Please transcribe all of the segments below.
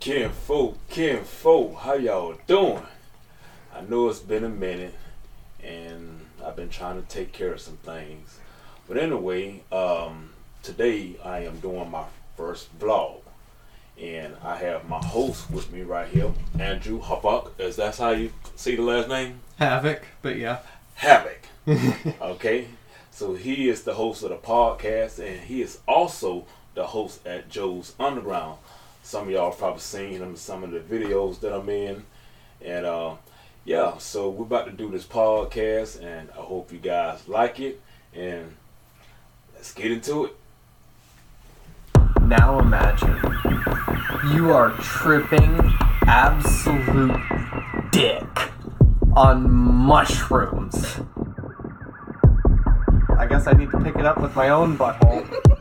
Ken Folk, Ken Folk, how y'all doing? I know it's been a minute and I've been trying to take care of some things. But anyway, um, today I am doing my first vlog. And I have my host with me right here, Andrew Havoc. Is that how you see the last name? Havoc, but yeah. Havoc. okay. So he is the host of the podcast and he is also the host at Joe's Underground. Some of y'all probably seen in some of the videos that I'm in. And uh, yeah, so we're about to do this podcast and I hope you guys like it. And let's get into it. Now imagine you are tripping absolute dick on mushrooms. I guess I need to pick it up with my own butthole.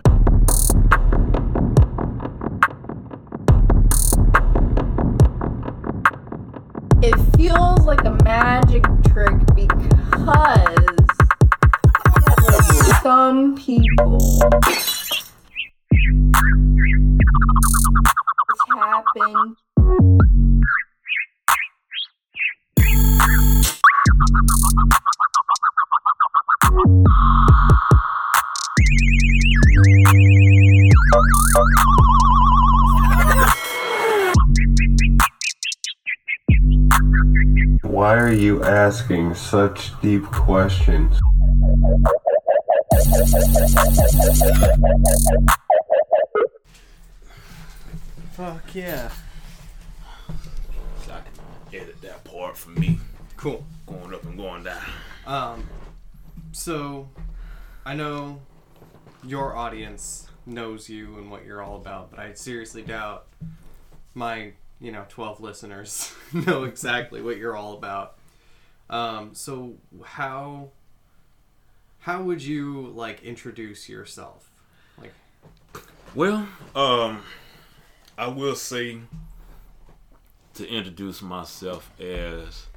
It feels like a magic trick because some people it's Why are you asking such deep questions? Fuck yeah. So I can edit that part for me. Cool. Going up and going down. Um, so I know your audience knows you and what you're all about, but I seriously doubt my, you know, 12 listeners know exactly what you're all about. Um, so how how would you like introduce yourself? Like Well, um, I will say to introduce myself as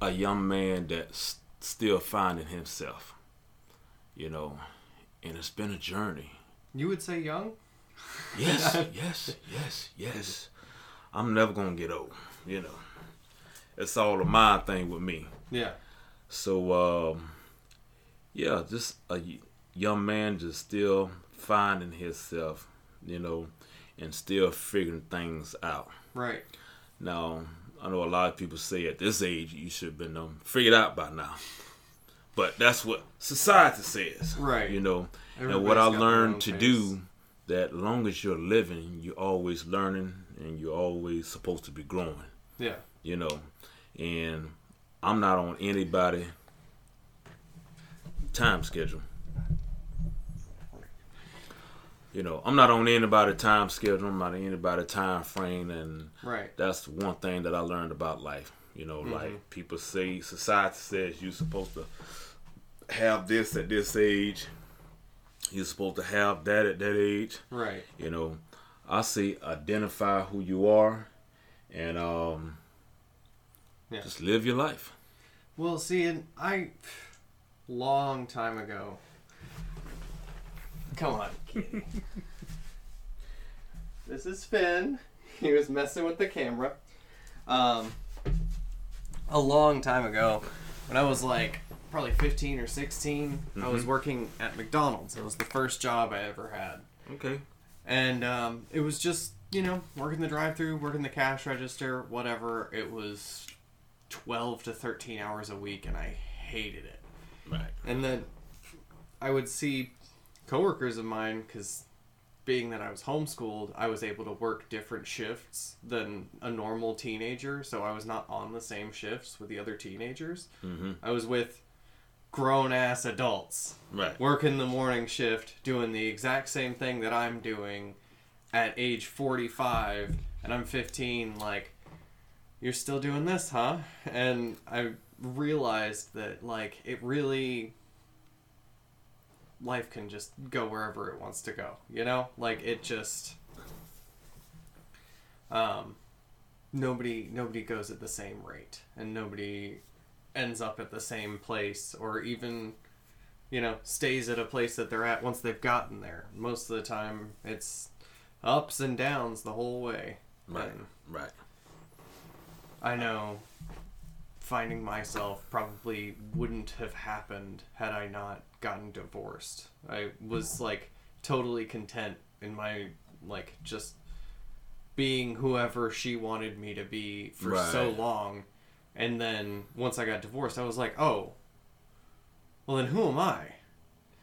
a young man that's still finding himself, you know, and it's been a journey. you would say young? Yes, yes, yes, yes. I'm never gonna get old, you know. It's all a mind thing with me. Yeah. So, um, yeah, just a young man just still finding himself, you know, and still figuring things out. Right. Now, I know a lot of people say at this age you should have been um, figured out by now, but that's what society says, Right. You know, and what I got their own learned to pace. do that long as you're living, you're always learning and you're always supposed to be growing Yeah. you know, and I'm not on anybody time schedule. You know, I'm not on anybody time schedule. I'm not on anybody time frame, and Right. that's one thing that I learned about life. You know, Mm-hmm. like people say, society says you're supposed to have this at this age. You're supposed to have that at that age. Right. You know, I say identify who you are, and um, Yeah. just live your life. Well, see, and I, long time ago. Come on, this is Finn. He was messing with the camera. Um, a long time ago, when I was like probably 15 or 16, I was working at McDonald's. It was the first job I ever had. Okay. And um, it was just, you know, working the drive through, working the cash register, whatever. It was 12 to 13 hours a week, and I hated it. Right. And then I would see coworkers of mine, because being that I was homeschooled, I was able to work different shifts than a normal teenager. So I was not on the same shifts with the other teenagers. Mm-hmm. I was with grown ass adults Right. working the morning shift, doing the exact same thing that I'm doing at age 45, and I'm 15, like, you're still doing this, huh? And I realized that, like, it really. Life can just go wherever it wants to go, you know? Like, it just. Um, nobody nobody goes at the same rate and nobody ends up at the same place or even you know stays at a place that they're at once they've gotten there most of the time it's ups and downs the whole way. Right. And Right. I know finding myself probably wouldn't have happened had I not gotten divorced. I was like totally content in my like just being whoever she wanted me to be for so long. And then once I got divorced, I was like, "Oh, well then who am I?"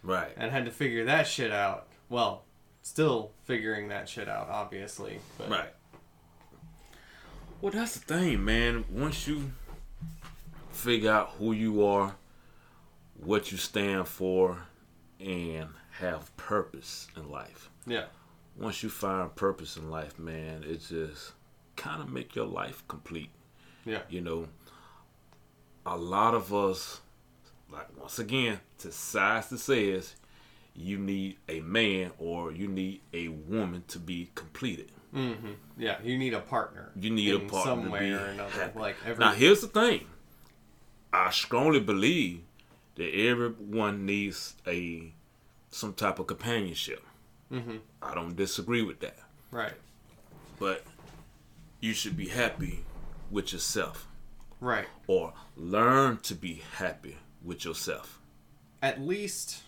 Right. And had to figure that shit out. Well, still figuring that shit out obviously, but Right. Well, that's the thing, man. Once you figure out who you are, what you stand for, and have purpose in life. yeah. Once you find purpose in life, man, it just kind of make your life complete. Yeah. You know, a lot of us, like once again, to size to says, you need a man or you need a woman to be completed. Mm-hmm. Yeah, you need a partner. You need a partner some way or another. happy. Like every Now, here's the thing. I strongly believe that everyone needs a some type of companionship. Mhm. I don't disagree with that, right, but you should be happy with yourself, right. or learn to be happy with yourself. At least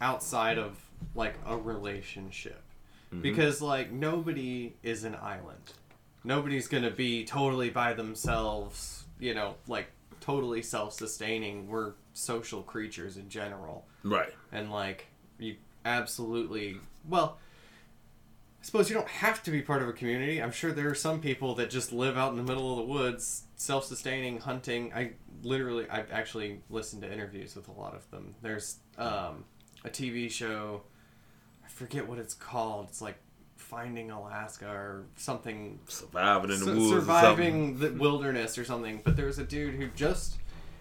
outside of like a relationship, Mm-hmm. because like nobody is an island. Nobody's gonna be totally by themselves. You know, like totally self-sustaining. We're social creatures in general. Right. and like you absolutely well i suppose you don't have to be part of a community i'm sure there are some people that just live out in the middle of the woods self-sustaining hunting i literally i've actually listened to interviews with a lot of them there's um, a tv show i forget what it's called it's like finding alaska or something Surviving in the Su- woods. surviving the wilderness or something. But there's a dude who just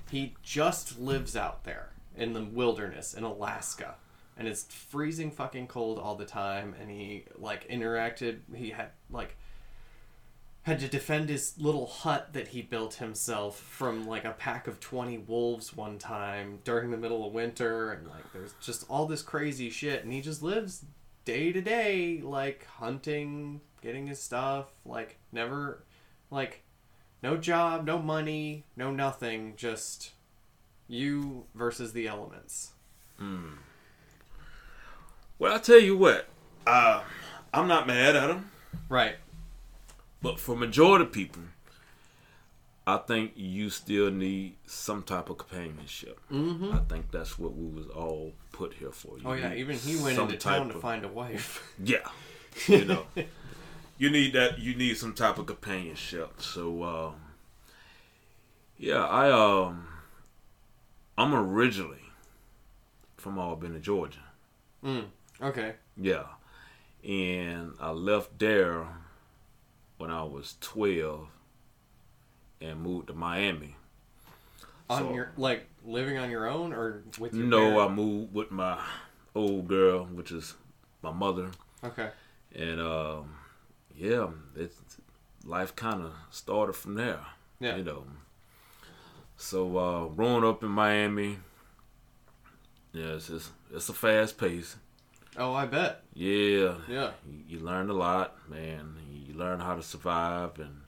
he just lives out there in the wilderness in Alaska, and it's freezing fucking cold all the time. And he like interacted. He had like had to defend his little hut that he built himself from like a pack of 20 wolves one time during the middle of winter and like there's just all this crazy shit and he just lives day to day like hunting getting his stuff like never like no job no money no nothing just you versus the elements Hmm. Well, i'll tell you what, uh, I'm not mad at him. right But for majority of people, I think you still need some type of companionship. Mm-hmm. I think that's what we was all put here for. You oh yeah even he went into town to find a wife Yeah, you know, you need that. You need some type of companionship. So, um, yeah, I um, I'm originally from Albany, Georgia. mm. okay Yeah. And I left there when I was 12 and moved to Miami. on So- your like living on your own or with your No, I moved with my old girl, which is my mother. okay And um, yeah, it's, life kind of started from there. Yeah. You know. So uh, growing up in Miami, yeah, it's, it's, it's a fast pace. Oh i bet Yeah, yeah you, you learn a lot, man. You learn how to survive, and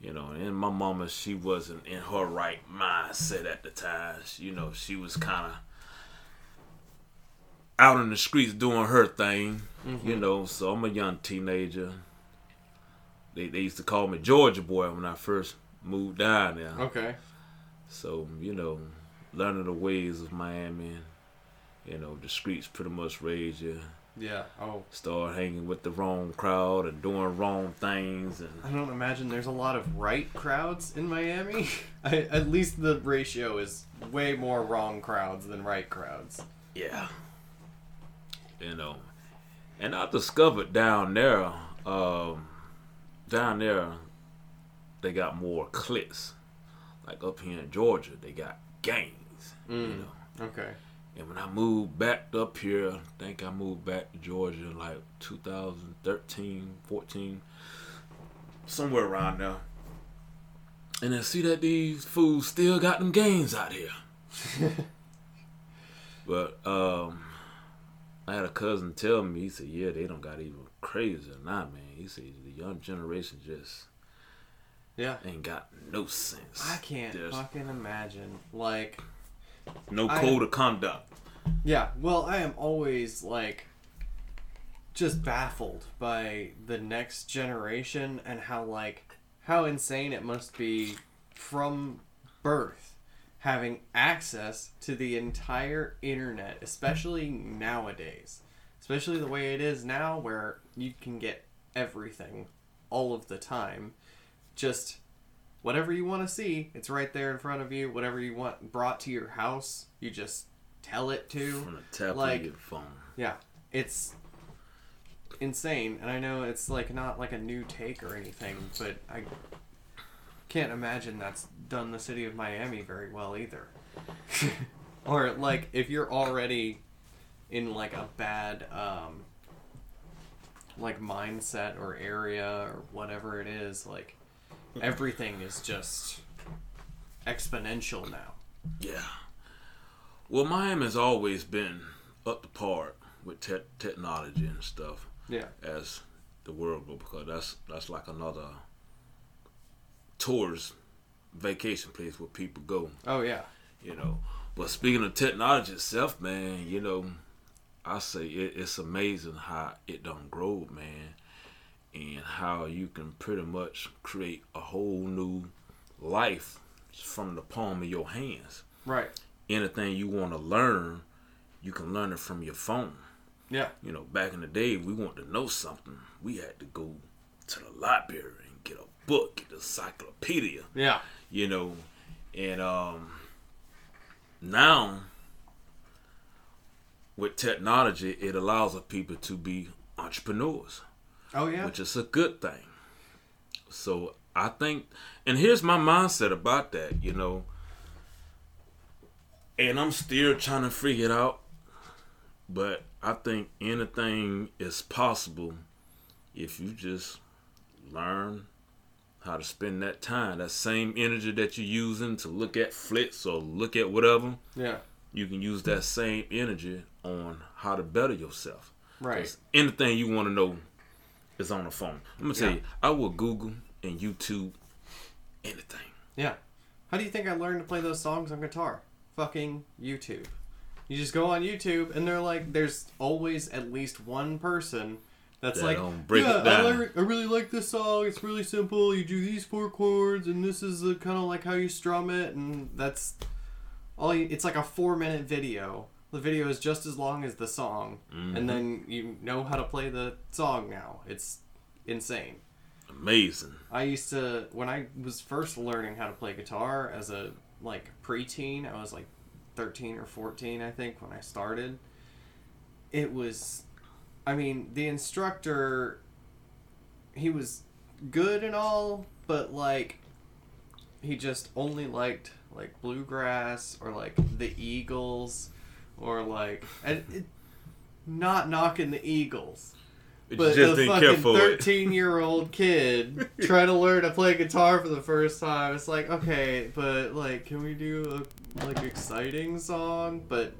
you know. And my mama, she wasn't in her right mindset at the time. She, you know, she was kind of out in the streets doing her thing. Mm-hmm. You know, so I'm a young teenager. They they used to call me Georgia boy when I first moved down there. okay So you know, learning the ways of Miami. You know, the streets pretty much raise you yeah oh start hanging with the wrong crowd and doing wrong things and I don't imagine there's a lot of right crowds in Miami. I, at least the ratio is way more wrong crowds than right crowds. yeah you know and i discovered down there um down there they got more cliques like up here in georgia they got gangs you Mm. know Okay. And when i moved back up here i think i moved back to georgia in like 2013 14 somewhere around there and then see that these fools still got them games out here But um, I had a cousin tell me, he said, yeah, they don't got even crazy or not, man. He said the young generation just Yeah. ain't got no sense. I can't There's fucking imagine. Like, no I- code of conduct. yeah, well, I am always like just baffled by the next generation and how like how insane it must be from birth having access to the entire internet, especially nowadays. Especially the way it is now where you can get everything all of the time. Just whatever you want to see, it's right there in front of you. Whatever you want brought to your house, you just tell it to. From the tap like- of your phone. Yeah, it's insane, and I know it's like not like a new take or anything, but I can't imagine that's done the city of Miami very well either. or like if you're already in like a bad um like mindset or area or whatever it is, like everything is just exponential now. Yeah. Well, Miami has always been up to par with te- technology and stuff Yeah. as the world go because that's that's like another tourist vacation place where people go, Oh yeah. you know. But speaking of technology itself, man, you know, I say it, it's amazing how it done grow, man, and how you can pretty much create a whole new life from the palm of your hands Right. anything you want to learn, you can learn it from your phone. Yeah. You know, back in the day, we want to know something, we had to go to the library and get a book, get the encyclopedia, Yeah. you know, and um, now with technology, it allows the people to be entrepreneurs Oh yeah. which is a good thing. So I think, and here's my mindset about that, you know, and I'm still trying to figure it out, but I think anything is possible if you just learn how to spend that time, that same energy that you're using to look at flicks or look at whatever, yeah. you can use that same energy on how to better yourself. Right. anything you want to know is on the phone. I'm gonna tell Yeah. you, I will Google and YouTube anything. Yeah. How do you think I learned to play those songs on guitar? Fucking YouTube. You just go on YouTube and they're like, there's always at least one person that's That like, break yeah. I, I really like this song. It's really simple. You do these four chords and this is the kind of like how you strum it, and that's all. You, it's like a four minute video. The video is just as long as the song, Mm-hmm. and then you know how to play the song now. It's insane. Amazing. I used to when I was first learning how to play guitar as a like preteen. I was like thirteen or fourteen, I think, when I started. It was, I mean, the instructor. He was good and all, but like, he just only liked like bluegrass or like the Eagles, or like and it, not knocking the Eagles. But But just a fucking care for it. thirteen-year-old kid trying to learn to play guitar for the first time. It's like, okay, but like, can we do a like exciting song? But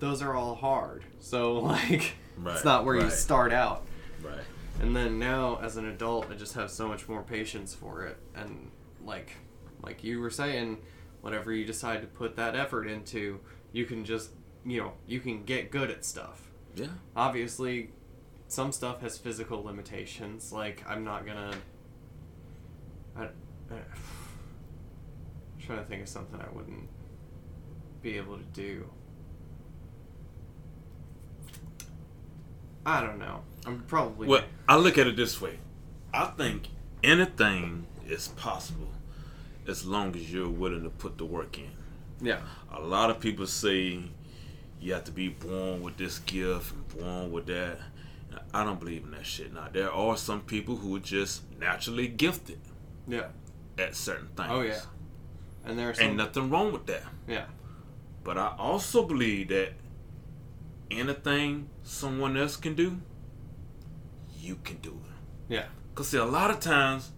those are all hard. So like, Right, it's not where you start out. Right. And then now, as an adult, I just have so much more patience for it. And like, like you were saying, whatever you decide to put that effort into, you can just, you know, you can get good at stuff Yeah. obviously some stuff has physical limitations like i'm not gonna I, I, I'm trying to think of something i wouldn't be able to do i don't know i'm probably Well, I look at it this way. I think anything is possible as long as you're willing to put the work in. yeah A lot of people say you have to be born with this gift and born with that. I don't believe in that shit. Now there are some people who are just naturally gifted yeah at certain things. oh yeah and there's some Ain't nothing wrong with that. yeah But I also believe that anything someone else can do, you can do it. yeah Cause see, a lot of times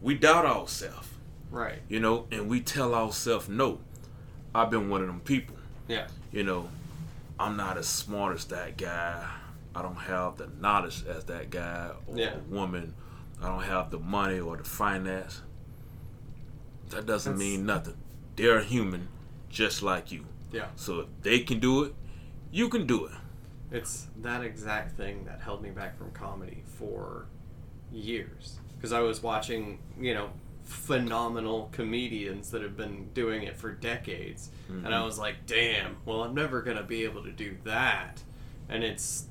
we doubt ourselves, right you know, and we tell ourselves no. I've been one of them people, yeah you know. I'm not as smart as that guy. I don't have the knowledge as that guy or Yeah. woman. I don't have the money or the finance. That doesn't That's- mean nothing. They're human, just like you. Yeah. So if they can do it, you can do it. It's that exact thing that held me back from comedy for years. Because I was watching, you know, phenomenal comedians that have been doing it for decades. And I mm-hmm. was like, damn, well, I'm never going to be able to do that. And it's.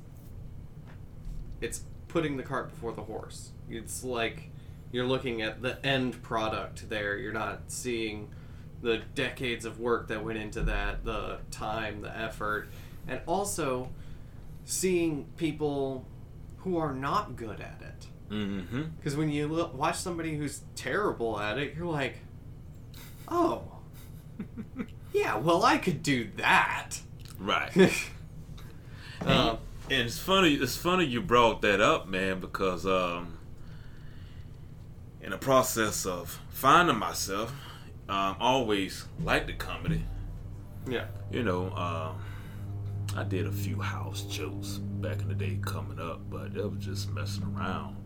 It's putting the cart before the horse. It's like you're looking at the end product there. You're not seeing the decades of work that went into that, the time, the effort, and also seeing people who are not good at it. Mm-hmm. Because when you look, watch somebody who's terrible at it, you're like, oh, yeah, well, I could do that. Right. um, And it's funny. It's funny you brought that up, man, because um, in the process of finding myself, um, always liked the comedy. yeah, You know, um, I did a few house jokes back in the day coming up, but it was just messing around.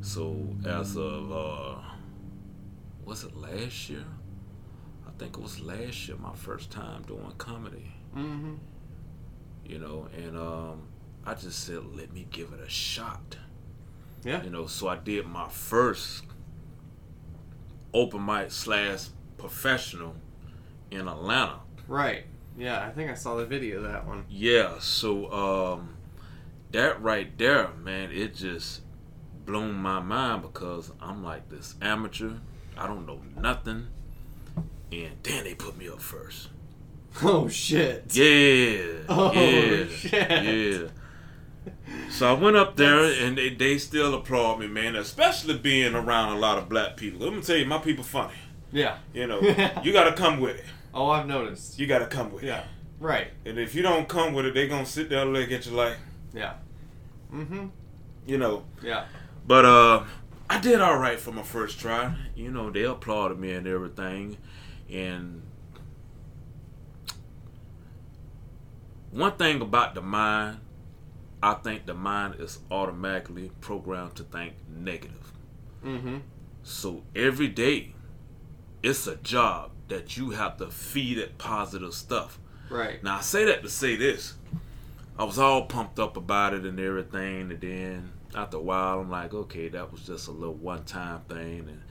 So as of uh, was it last year? I think it was last year, my first time doing comedy mm-hmm. you know, and um, I just said, let me give it a shot, yeah, you know. So I did my first open mic slash professional in Atlanta. right, yeah. I think I saw the video of that one. Yeah, so um, that right there, man, it just blown my mind because I'm like this amateur, I don't know nothing, and then they put me up first. Oh shit! Yeah. Oh, yeah. shit. Yeah. So I went up there That's- and they, they still applaud me, man, especially being around a lot of black people. Let me tell you, my people funny. Yeah. You know, you gotta come with it. Oh, I've noticed. You gotta come with Yeah. it. Yeah. Right. And if you don't come with it, they gonna sit there and look at you like, Yeah. Mm-hmm. you know. Yeah. But uh I did all right for my first try. You know, they applauded me and everything. And one thing about the mind, I think the mind is automatically programmed to think negative. Mm-hmm. So every day, it's a job that you have to feed it positive stuff. Right. Now I say that to say this. I was all pumped up about it and everything, and then after a while, I'm like, okay, that was just a little one-time thing, and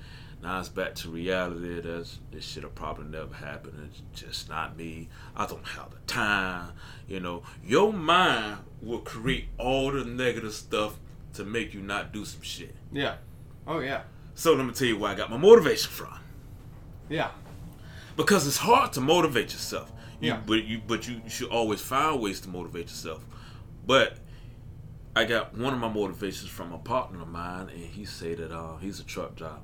now it's back to reality. That's this should have probably never happened. It's just not me. I don't have the time. You know, your mind will create all the negative stuff to make you not do some shit. Yeah. Oh yeah. So let me tell you where I got my motivation from Yeah. because it's hard to motivate yourself. You, Yeah. But you but you should always find ways to motivate yourself. But I got one of my motivations from a partner of mine, and he said that uh, he's a truck driver.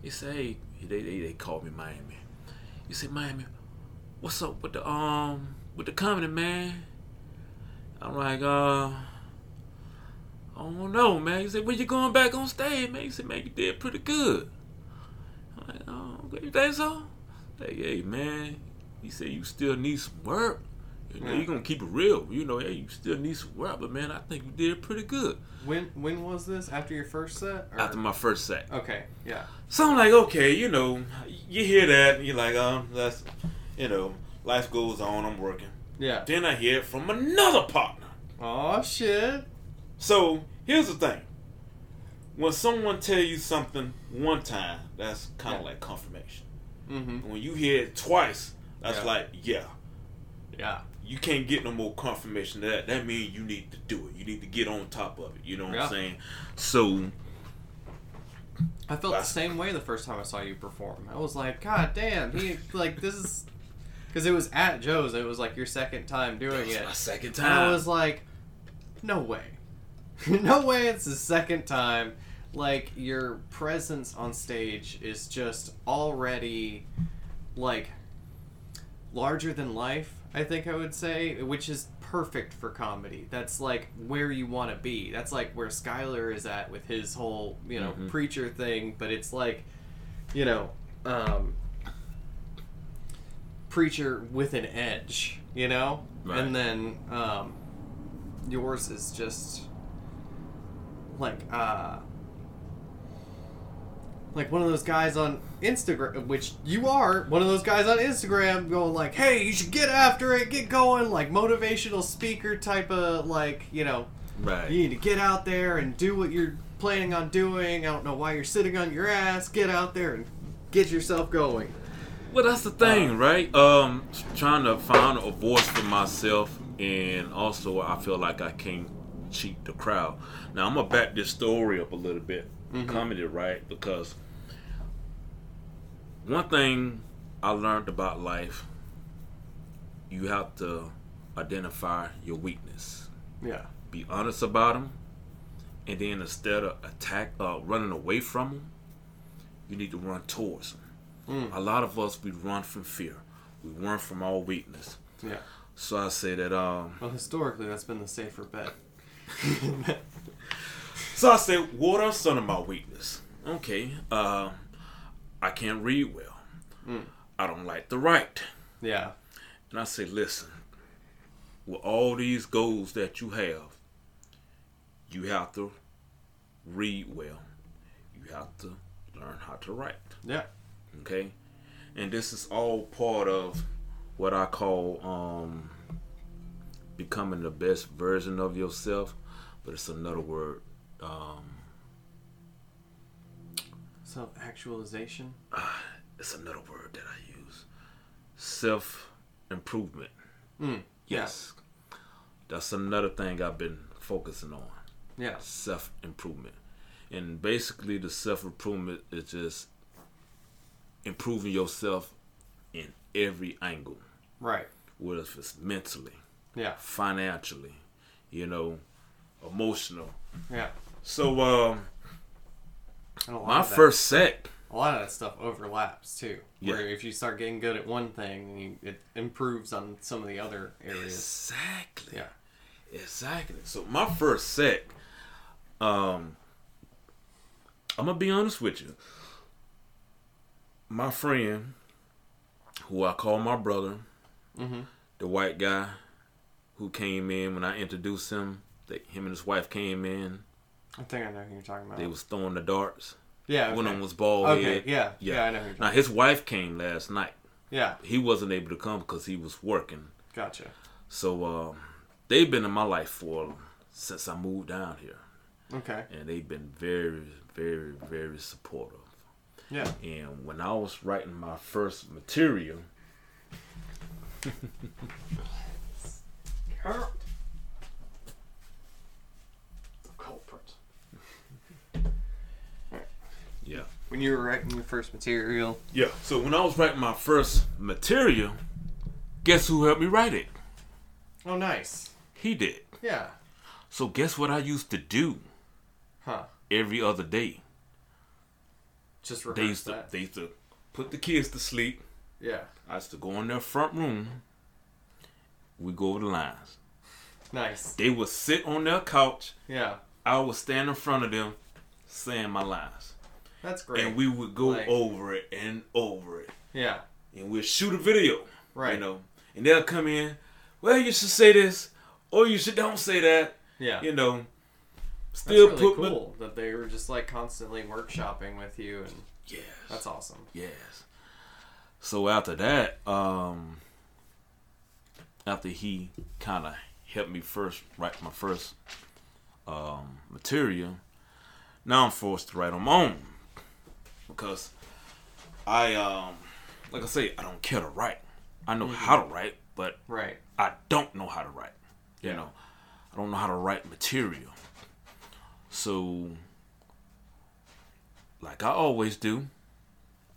He said, hey, they, they they called me Miami. He said, Miami, what's up with the um with the comedy man? I'm like, uh. I don't know, man. He said, when you going back on stage, man? He said, man, you did pretty good. I'm like, oh, you think so? Like, hey, man, he said you still need some work. You know, Yeah. you gonna keep it real. You know, hey, you still need some work, but man, I think you did pretty good When when was this? After your first set? Or? after my first set. Okay. Yeah. So I'm like, okay, you know, you hear that, and you're like, um, that's, you know, life goes on. I'm working. Yeah. Then I hear it from another partner. Oh shit. So here's the thing: when someone tell you something one time, that's kind of Yeah. like confirmation. Mm-hmm. When you hear it twice, that's Yeah. like, yeah, Yeah. you can't get no more confirmation of that. That means you need to do it. You need to get on top of it. You know what Yeah. I'm saying? So I felt Wow. the same way the first time I saw you perform. I was like, God damn, he like this is because it was at Joe's. It was like your second time doing it. my second time. And I was like, no way. no way it's the second time. Like, your presence on stage is just already, like, larger than life, I think I would say, which is perfect for comedy. That's, like, where you want to be. That's, like, where Skylar is at with his whole, you know, Mhm. preacher thing, but it's like, you know, um, preacher with an edge, you know? Right. And then um, yours is just like uh like one of those guys on Instagram, which you are one of those guys on Instagram, going like, "Hey, you should get after it, get going," like motivational speaker type of like, you know, Right. you need to get out there and do what you're planning on doing. I don't know why you're sitting on your ass. Get out there and get yourself going. Well, that's the thing, right? Um, trying to find a voice for myself, and also I feel like I can't cheat the crowd. Now I'm gonna back this story up a little bit, comedy, right? Because one thing I learned about life, you have to identify your weakness, Yeah. be honest about them, and then instead of attack, uh, running away from them, you need to run towards them. Mm. A lot of us we run from fear. We run from our weakness. Yeah. So I say that um Well, historically, that's been the safer bet. so I said, what are some of my weakness? Okay. Uh I can't read well. Mm. I don't like to write. yeah. And I say, listen, with all these goals that you have, you have to read well. You have to learn how to write. Yeah. okay and this is all part of what i call um becoming the best version of yourself but it's another word um Self actualization. it's another word that i use self improvement Mm. yes that's another thing i've been focusing on Yeah. self improvement and basically the self improvement is just improving yourself in every angle Right. whether it's mentally, Yeah. financially, you know, emotional. Yeah. So um, And a lot my first set, a lot of that stuff overlaps too. Yeah. Where if you start getting good at one thing, you, it improves on some of the other areas. exactly, Yeah. exactly. So my first set, um, I'm gonna be honest with you. My friend, who I call my brother, Mhm. the white guy, who came in when I introduced him. That him and his wife came in. I think I know who you're talking about. They was throwing the darts. yeah. Okay. One of them was bald okay. head. Yeah. Yeah. yeah. I know who you're talking. Now his wife came last night. Yeah. He wasn't able to come because he was working. Gotcha. So um, they've been in my life for since I moved down here, Okay. and they've been very, very, very supportive. Yeah. And when I was writing my first material, yeah, When you were writing your first material. yeah. So when I was writing my first material, guess who helped me write it? Oh, nice. He did. Yeah. So guess what I used to do Huh. every other day? Just They rehearse used to that. they used to put the kids to sleep. Yeah. I used to go in their front room. We go over the lines. Nice. They would sit on their couch. Yeah. I would stand in front of them, saying my lines, That's great. and we would go Like- over it and over it, yeah. and we'd shoot a video. Right. You know, and they'll come in. Well, you should say this, or you should don't say that. Yeah. You know, That's still really put my- cool that they were just like constantly workshopping with you, and yes, that's awesome. yes. So after that, um, after he kind of helped me first write my first um, material, now I'm forced to write on my own because I, um, like I say, I don't care to write. I know how to write, but Right. I don't know how to write. You Yeah. know, I don't know how to write material. So, like I always do,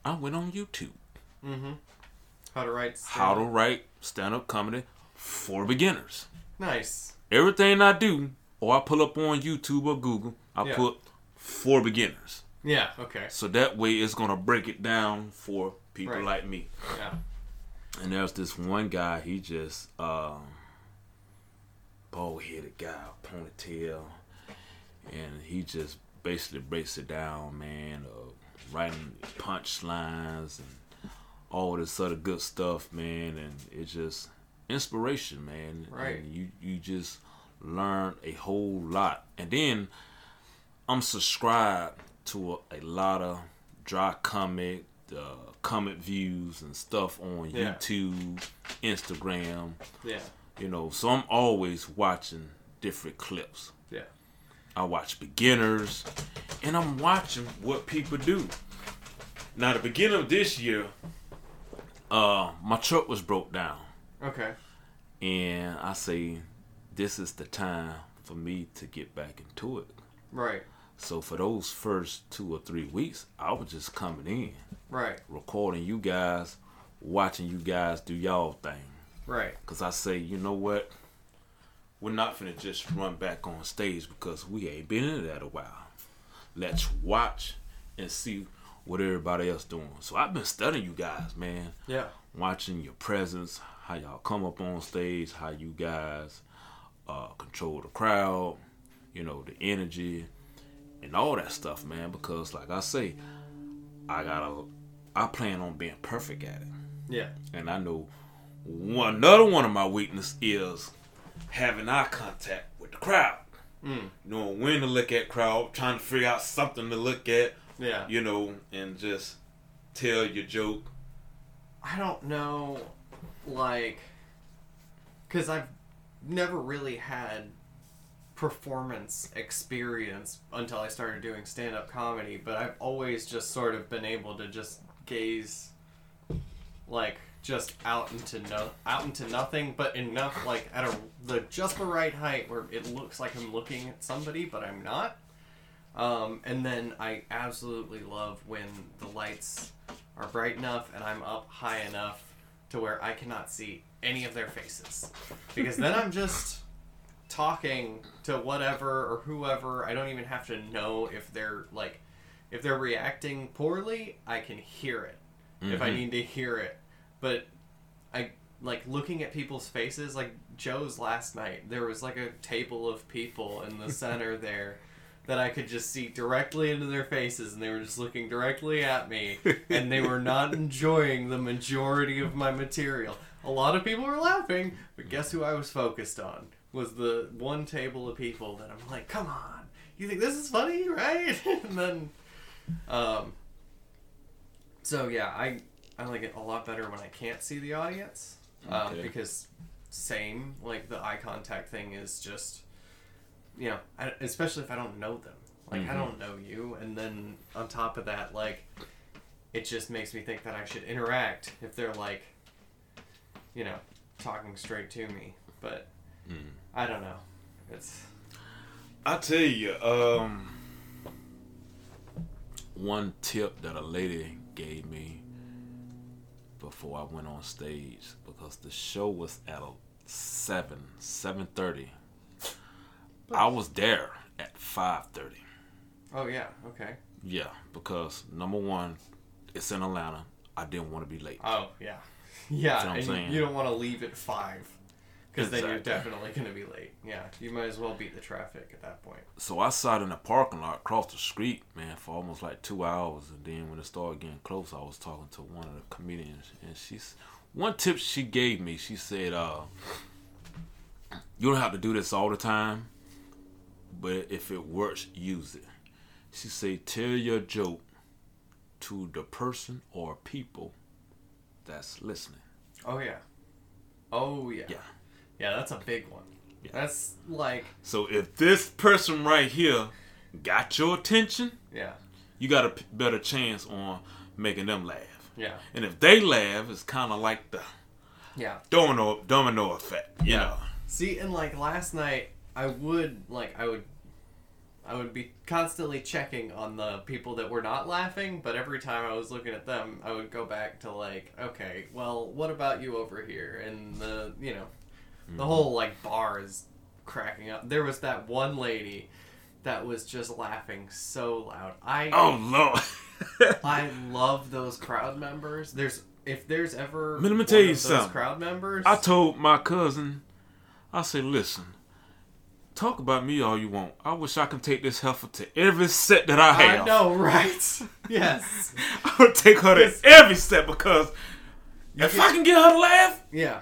I went on YouTube. Mm-hmm. How to write. How to stand-up. write stand up comedy for beginners. Nice. Everything I do, or I pull up on YouTube or Google, I Yeah. put for beginners. Yeah. Okay. So that way it's gonna break it down for people Right. like me. Yeah. And there's this one guy, he just um bald headed guy, ponytail, and he just basically breaks it down, man, of writing punchlines and all this other good stuff, man, and it's just inspiration, man. Right. And you you just learn a whole lot. And then I'm subscribed to a, a lot of dry comic, uh, comic views and stuff on Yeah. YouTube, Instagram. Yeah. You know, so I'm always watching different clips. Yeah. I watch beginners, and I'm watching what people do. Now, the beginning of this year, uh, my truck was broke down, Okay. and I say, this is the time for me to get back into it. Right. So for those first two or three weeks, I was just coming in, Right. recording you guys, watching you guys do y'all thing. Right. Cause I say, you know what? We're not gonna just run back on stage because we ain't been in that a while. Let's watch and see what everybody else doing. So I've been studying you guys, man. Yeah. Watching your presence, how y'all come up on stage, how you guys uh, control the crowd, you know, the energy and all that stuff, man. Because like I say, I gotta, I plan on being perfect at it. Yeah. And I know one another one of my weakness is having eye contact with the crowd. Mm. Knowing when to look at crowd, trying to figure out something to look at, Yeah. you know, and just tell your joke. I don't know, like, because I've never really had performance experience until I started doing stand up comedy, but I've always just sort of been able to just gaze, like, just out into no out into nothing, but enough like at a the just the right height where it looks like I'm looking at somebody, but I'm not. Um, and then I absolutely love when the lights are bright enough and I'm up high enough to where I cannot see any of their faces. Because then I'm just talking to whatever or whoever. I don't even have to know if they're like if they're reacting poorly, I can hear it. If I Mhm. need to hear it. But I like looking at people's faces like Joe's last night. There was like a table of people in the center there that I could just see directly into their faces, and they were just looking directly at me, and they were not enjoying the majority of my material. A lot of people were laughing, but guess who I was focused on? Was the one table of people that I'm like, come on, you think this is funny, right? and then, um, so yeah, I I like it a lot better when I can't see the audience, um, Okay. because same like the eye contact thing is just you know, I, especially if I don't know them. Like I Mhm. don't know you, and then on top of that, like it just makes me think that I should interact if they're like, you know, talking straight to me. But Mm. I don't know. It's I tell you, um, one tip that a lady gave me before I went on stage because the show was at a seven seven thirty. I was there at five thirty. oh yeah, okay. Yeah, because number one, it's in Atlanta. I didn't want to be late. Oh yeah, yeah. what I'm and saying. you don't want to leave at five because then you're definitely gonna be late. Yeah, you might as well beat the traffic at that point. So I sat in the parking lot across the street, man, for almost like two hours. And then when it started getting close, I was talking to one of the comedians, and she's one tip she gave me. She said, uh, "You don't have to do this all the time, but if it works, use it." She said, "Tell your joke to the person or people that's listening." Oh yeah. Oh yeah. Yeah. Yeah, that's a big one. Yeah. That's like So if this person right here got your attention, yeah, you got a p- better chance on making them laugh. yeah, And if they laugh, it's kind of like the yeah. domino domino effect, you Yeah. know. See, and like last night, I would like I would, I would be constantly checking on the people that were not laughing, but every time I was looking at them, I would go back to like, okay, well, what about you over here? And the you know, Mm-hmm. the whole like bar is cracking up. There was that one lady that was just laughing so loud. I Oh no, I love those crowd members. There's if there's ever let me one tell you something. crowd members. I told my cousin, I said, listen, talk about me all you want. I wish I could take this heifer to every set that I have. I know, right? yes. I would take her to every set because if I can get her to laugh, Yeah.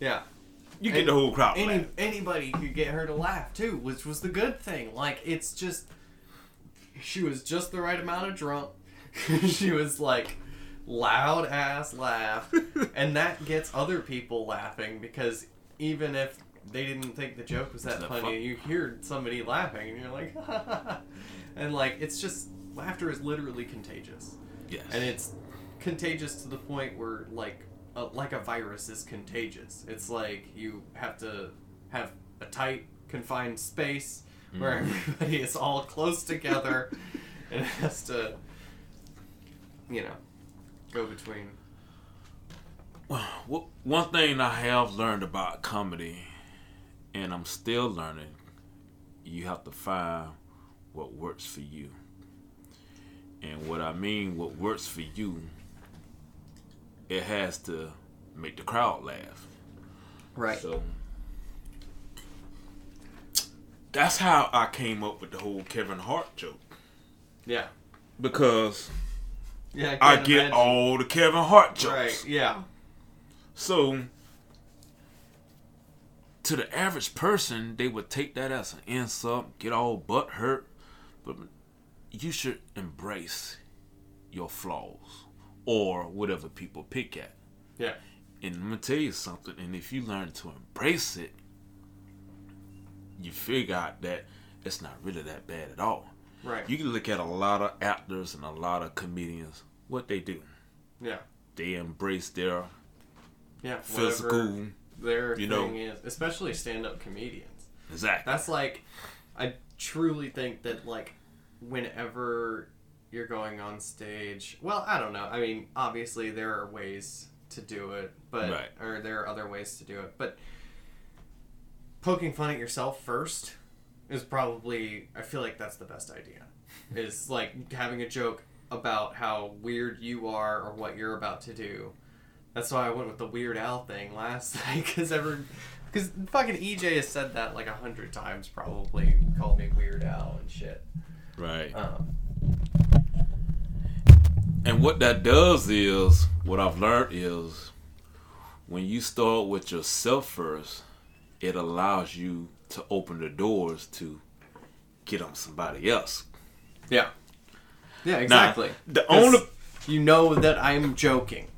Yeah. You get And the whole crowd. Any, laughing. anybody could get her to laugh too, which was the good thing. Like it's just she was just the right amount of drunk. she was like loud ass laugh, and that gets other people laughing because even if they didn't think the joke was that That funny, fun- you hear somebody laughing, and you're like, and like it's just laughter is literally contagious Yes. and it's contagious to the point where like a, like a virus is contagious. It's like you have to have a tight confined space where mm. everybody is all close together and it has to you know go between. Wh- One thing I have learned about comedy, and I'm still learning, you have to find what works for you. And what I mean, what works for you, it has to make the crowd laugh. right So that's how I came up with the whole Kevin Hart joke. yeah Because yeah I can't get imagine. all the Kevin Hart jokes. right yeah So, to the average person, they would take that as an insult, get all butt hurt. But you should embrace your flaws or whatever people pick at. yeah And I'm gonna tell you something. And if you learn to embrace it, you figure out that it's not really that bad at all. right You can look at a lot of actors and a lot of comedians. What they do, yeah they embrace their yeah physical. whatever their you thing know. is especially stand-up comedians Exactly. That's like, I truly think that like, whenever you're going on stage, well, I don't know. I mean, obviously there are ways to do it, but Right. or there are other ways to do it, but poking fun at yourself first is probably. I feel like that's the best idea. is like having a joke about how weird you are or what you're about to do. That's why I went with the Weird Al thing last night because ever because fucking EJ has said that like a hundred times probably called me Weird Al and shit. Right. Um, And what that does is, what I've learned is, when you start with yourself first, it allows you to open the doors to get on somebody else. yeah, yeah, Now, exactly. the 'Cause only you know that I'm joking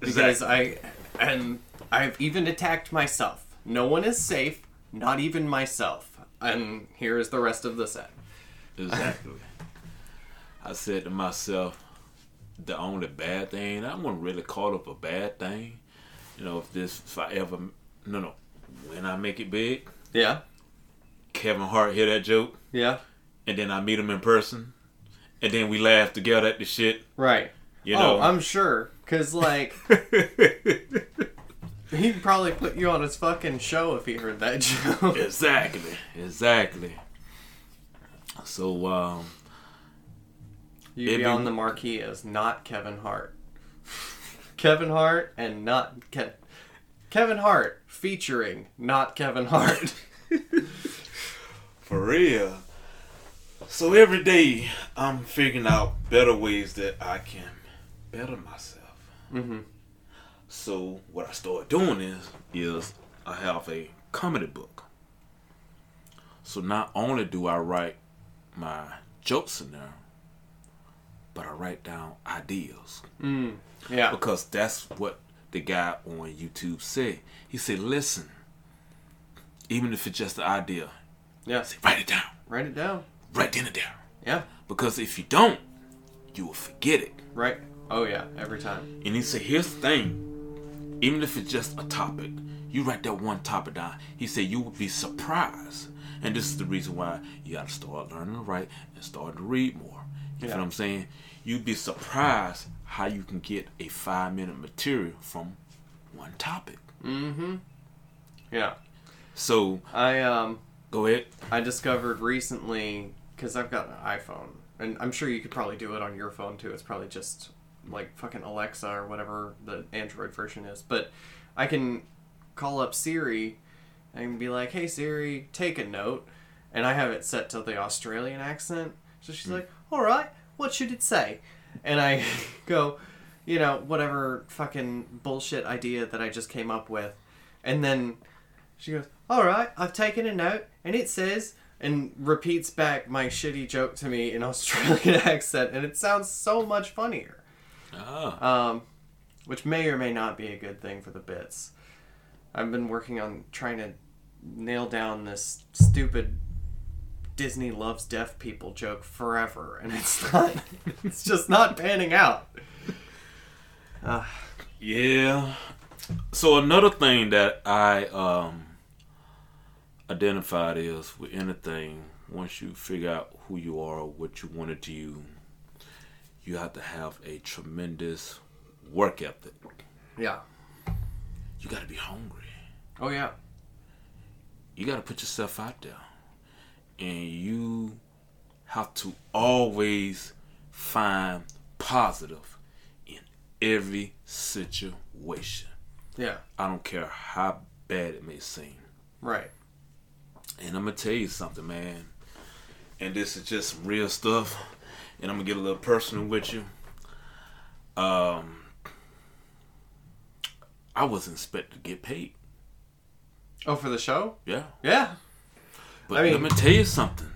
because Exactly. I and I've even attacked myself. No one is safe, not even myself. And here is the rest of the set. exactly. I said to myself, the only bad thing, I wasn't really caught up a bad thing. You know, if this, if I ever, no, no, when I make it big, Yeah, Kevin Hart hear that joke, yeah, and then I meet him in person, and then we laugh together at the shit. right. You know, oh, I'm sure, cause like he'd probably put you on his fucking show if he heard that joke. exactly, exactly. So, um, You'd It'd be on the marquee as not Kevin Hart. Kevin Hart and not Ke- Kevin Hart featuring not Kevin Hart. for real. So every day, I'm figuring out better ways that I can better myself. mm-hmm. So what I start doing is, is I have a comedy book. So not only do I write my jokes in there, but I write down ideas. Mm. Yeah. because that's what the guy on YouTube said. He said, "Listen, even if it's just an idea, Yeah. say, write it down, Write it down. write it down. Yeah. Because if you don't, you will forget it." Right. Oh yeah. Every time. And he said, "Here's the thing: even if it's just a topic, you write that one topic down." He said, "You would be surprised." And this is the reason why you got to start learning to write and start to read more. You Yeah. know what I'm saying? You'd be surprised how you can get a five minute material from one topic. Mm-hmm. Yeah. So I um go ahead. I discovered recently because I've got an iPhone, and I'm sure you could probably do it on your phone too. It's probably just like fucking Alexa or whatever the Android version is. But I can call up Siri and be like, "Hey Siri, take a note," and I have it set to the Australian accent. So she's like, "All right, what should it say?" And I go, you know, whatever fucking bullshit idea that I just came up with, and then She goes, "All right, I've taken a note, and it says." And repeats back my shitty joke to me in Australian accent, and it sounds so much funnier. Ah. um, which may or may not be a good thing for the bits. I've been working on trying to nail down this stupid Disney loves deaf people joke forever, and it's not. it's just not panning out. Uh, Yeah. So another thing that I um identified is with anything, once you figure out who you are, what you want to do, you have to have a tremendous work ethic. yeah. You got to be hungry. Oh yeah. You got to put yourself out there. And you have to always find positive in every situation. Yeah. I don't care how bad it may seem. Right. And I'm gonna tell you something, man. And this is just some real stuff. And I'm gonna get a little personal with you. Um, I wasn't expected to get paid. Oh, for the show? Yeah, Yeah. But I mean- let me tell you something.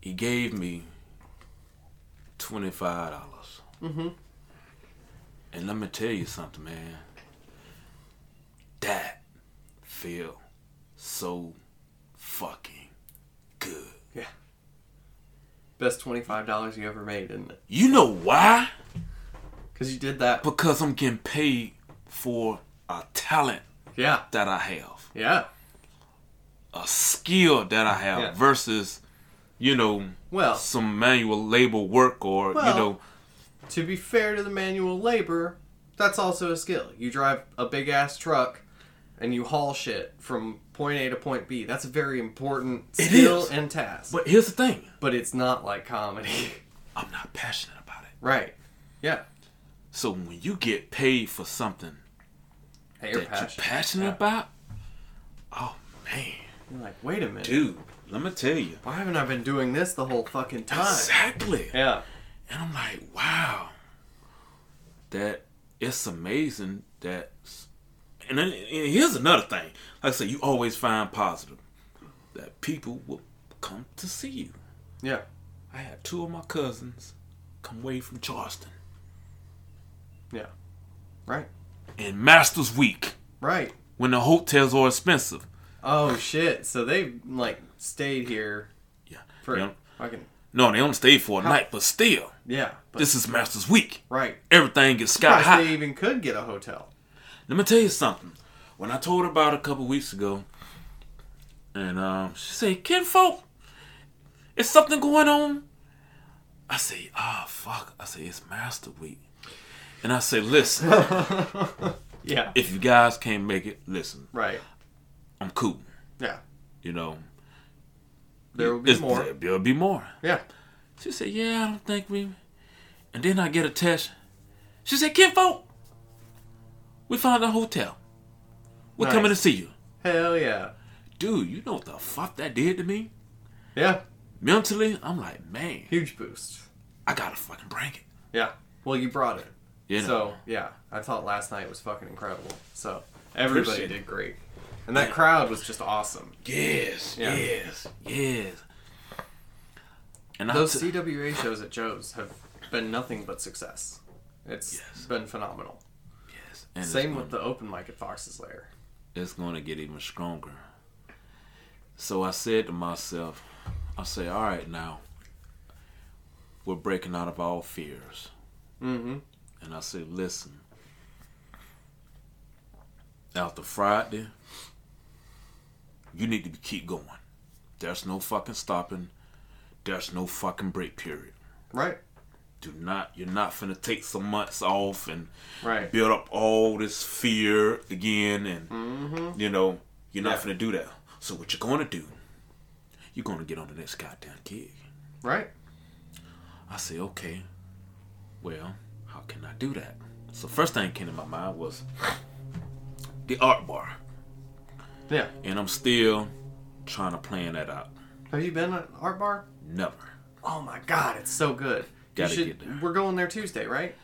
He gave me twenty five dollars. Mm-hmm. And let me tell you something, man. That feel so fucking good. Yeah. Best twenty five dollars you ever made, isn't it? You know why? Because you did that. Because I'm getting paid for a talent Yeah. that I have, Yeah. A skill that I have, Yeah. versus, you know, Well, some manual labor work or, Well- you know, to be fair to the manual labor, that's also a skill. You drive a big ass truck and you haul shit from point A to point B. That's a very important skill and task. but here's the thing But it's not like comedy. I'm not passionate about it. right. Yeah. So when you get paid for something Hey, that passionate. you're passionate Yeah. about, oh man, You're like, wait a minute. dude, let me tell you. Why haven't I been doing this the whole fucking time? Exactly. Yeah. And I'm like, wow, that it's amazing that. And then and here's another thing. Like I said, you always find positive that people will come to see you. Yeah. I had two of my cousins come away from Charleston Yeah. Right. in Masters Week Right. when the hotels are expensive. Oh shit. So they like stayed here Yeah. for You know, fucking no, they only stayed for a How- night, but still, yeah. But, this is Masters Week. right. Everything gets sky Surprised high. they even could get a hotel. Let me tell you something. When I told her about it a couple weeks ago, and um, she said, "Kinfolk, is something going on?" I say, "Ah, fuck." I say, "It's Master Week," and I say, "Listen, Yeah. if you guys can't make it, listen, Right. I'm cool. Yeah. You know, There will be more. There'll be more." Yeah. She said, "Yeah, I don't think we." And then I get a text. She said, "Kinfolk, we found a hotel. We're Nice. coming to see you." Hell yeah. Dude, you know what the fuck that did to me? Yeah. Mentally, I'm like, man, Huge boost. I gotta fucking bring it. Yeah. Well, you brought it. You know? So yeah, I thought last night was fucking incredible. So everybody Appreciate did great, and that crowd was just awesome. yes, Yeah. yes, yes. And I Those t- CWA shows at Joe's have been nothing but success. It's Yes. been phenomenal. yes, and Same it's with gonna, the open mic at Fox's Lair. it's gonna get even stronger. So I said to myself, I say, all right, now we're breaking out of all fears, Mm-hmm. and I said, listen. After Friday, you need to keep going. There's no fucking stopping. There's no fucking break period. Right. do not you're not finna take some months off and Right. build up all this fear again and Mm-hmm. you know you're not Yeah. finna do that so what you're gonna do you're gonna get on the next goddamn gig Right. i say okay well how can i do that so first thing came to my mind was the art bar Yeah. and i'm still trying to plan that out Have you been at Art Bar? never Oh my god, it's so good. Gotta should- get there. We're going there Tuesday, right?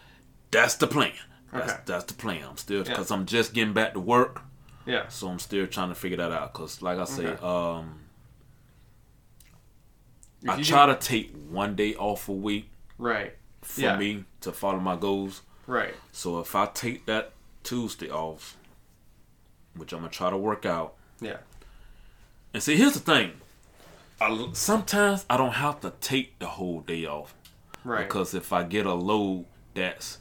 that's the plan That's, Okay. that's the plan. I'm still Yeah. because I'm just getting back to work, Yeah. so I'm still trying to figure that out. Cause like I say, Okay. um, If I try do- to take one day off a week Right. for Yeah. me to follow my goals. Right. So if I take that Tuesday off, which I'm gonna try to work out, Yeah. and see, here's the thing. I, sometimes I don't have to take the whole day off Right. because if I get a load that's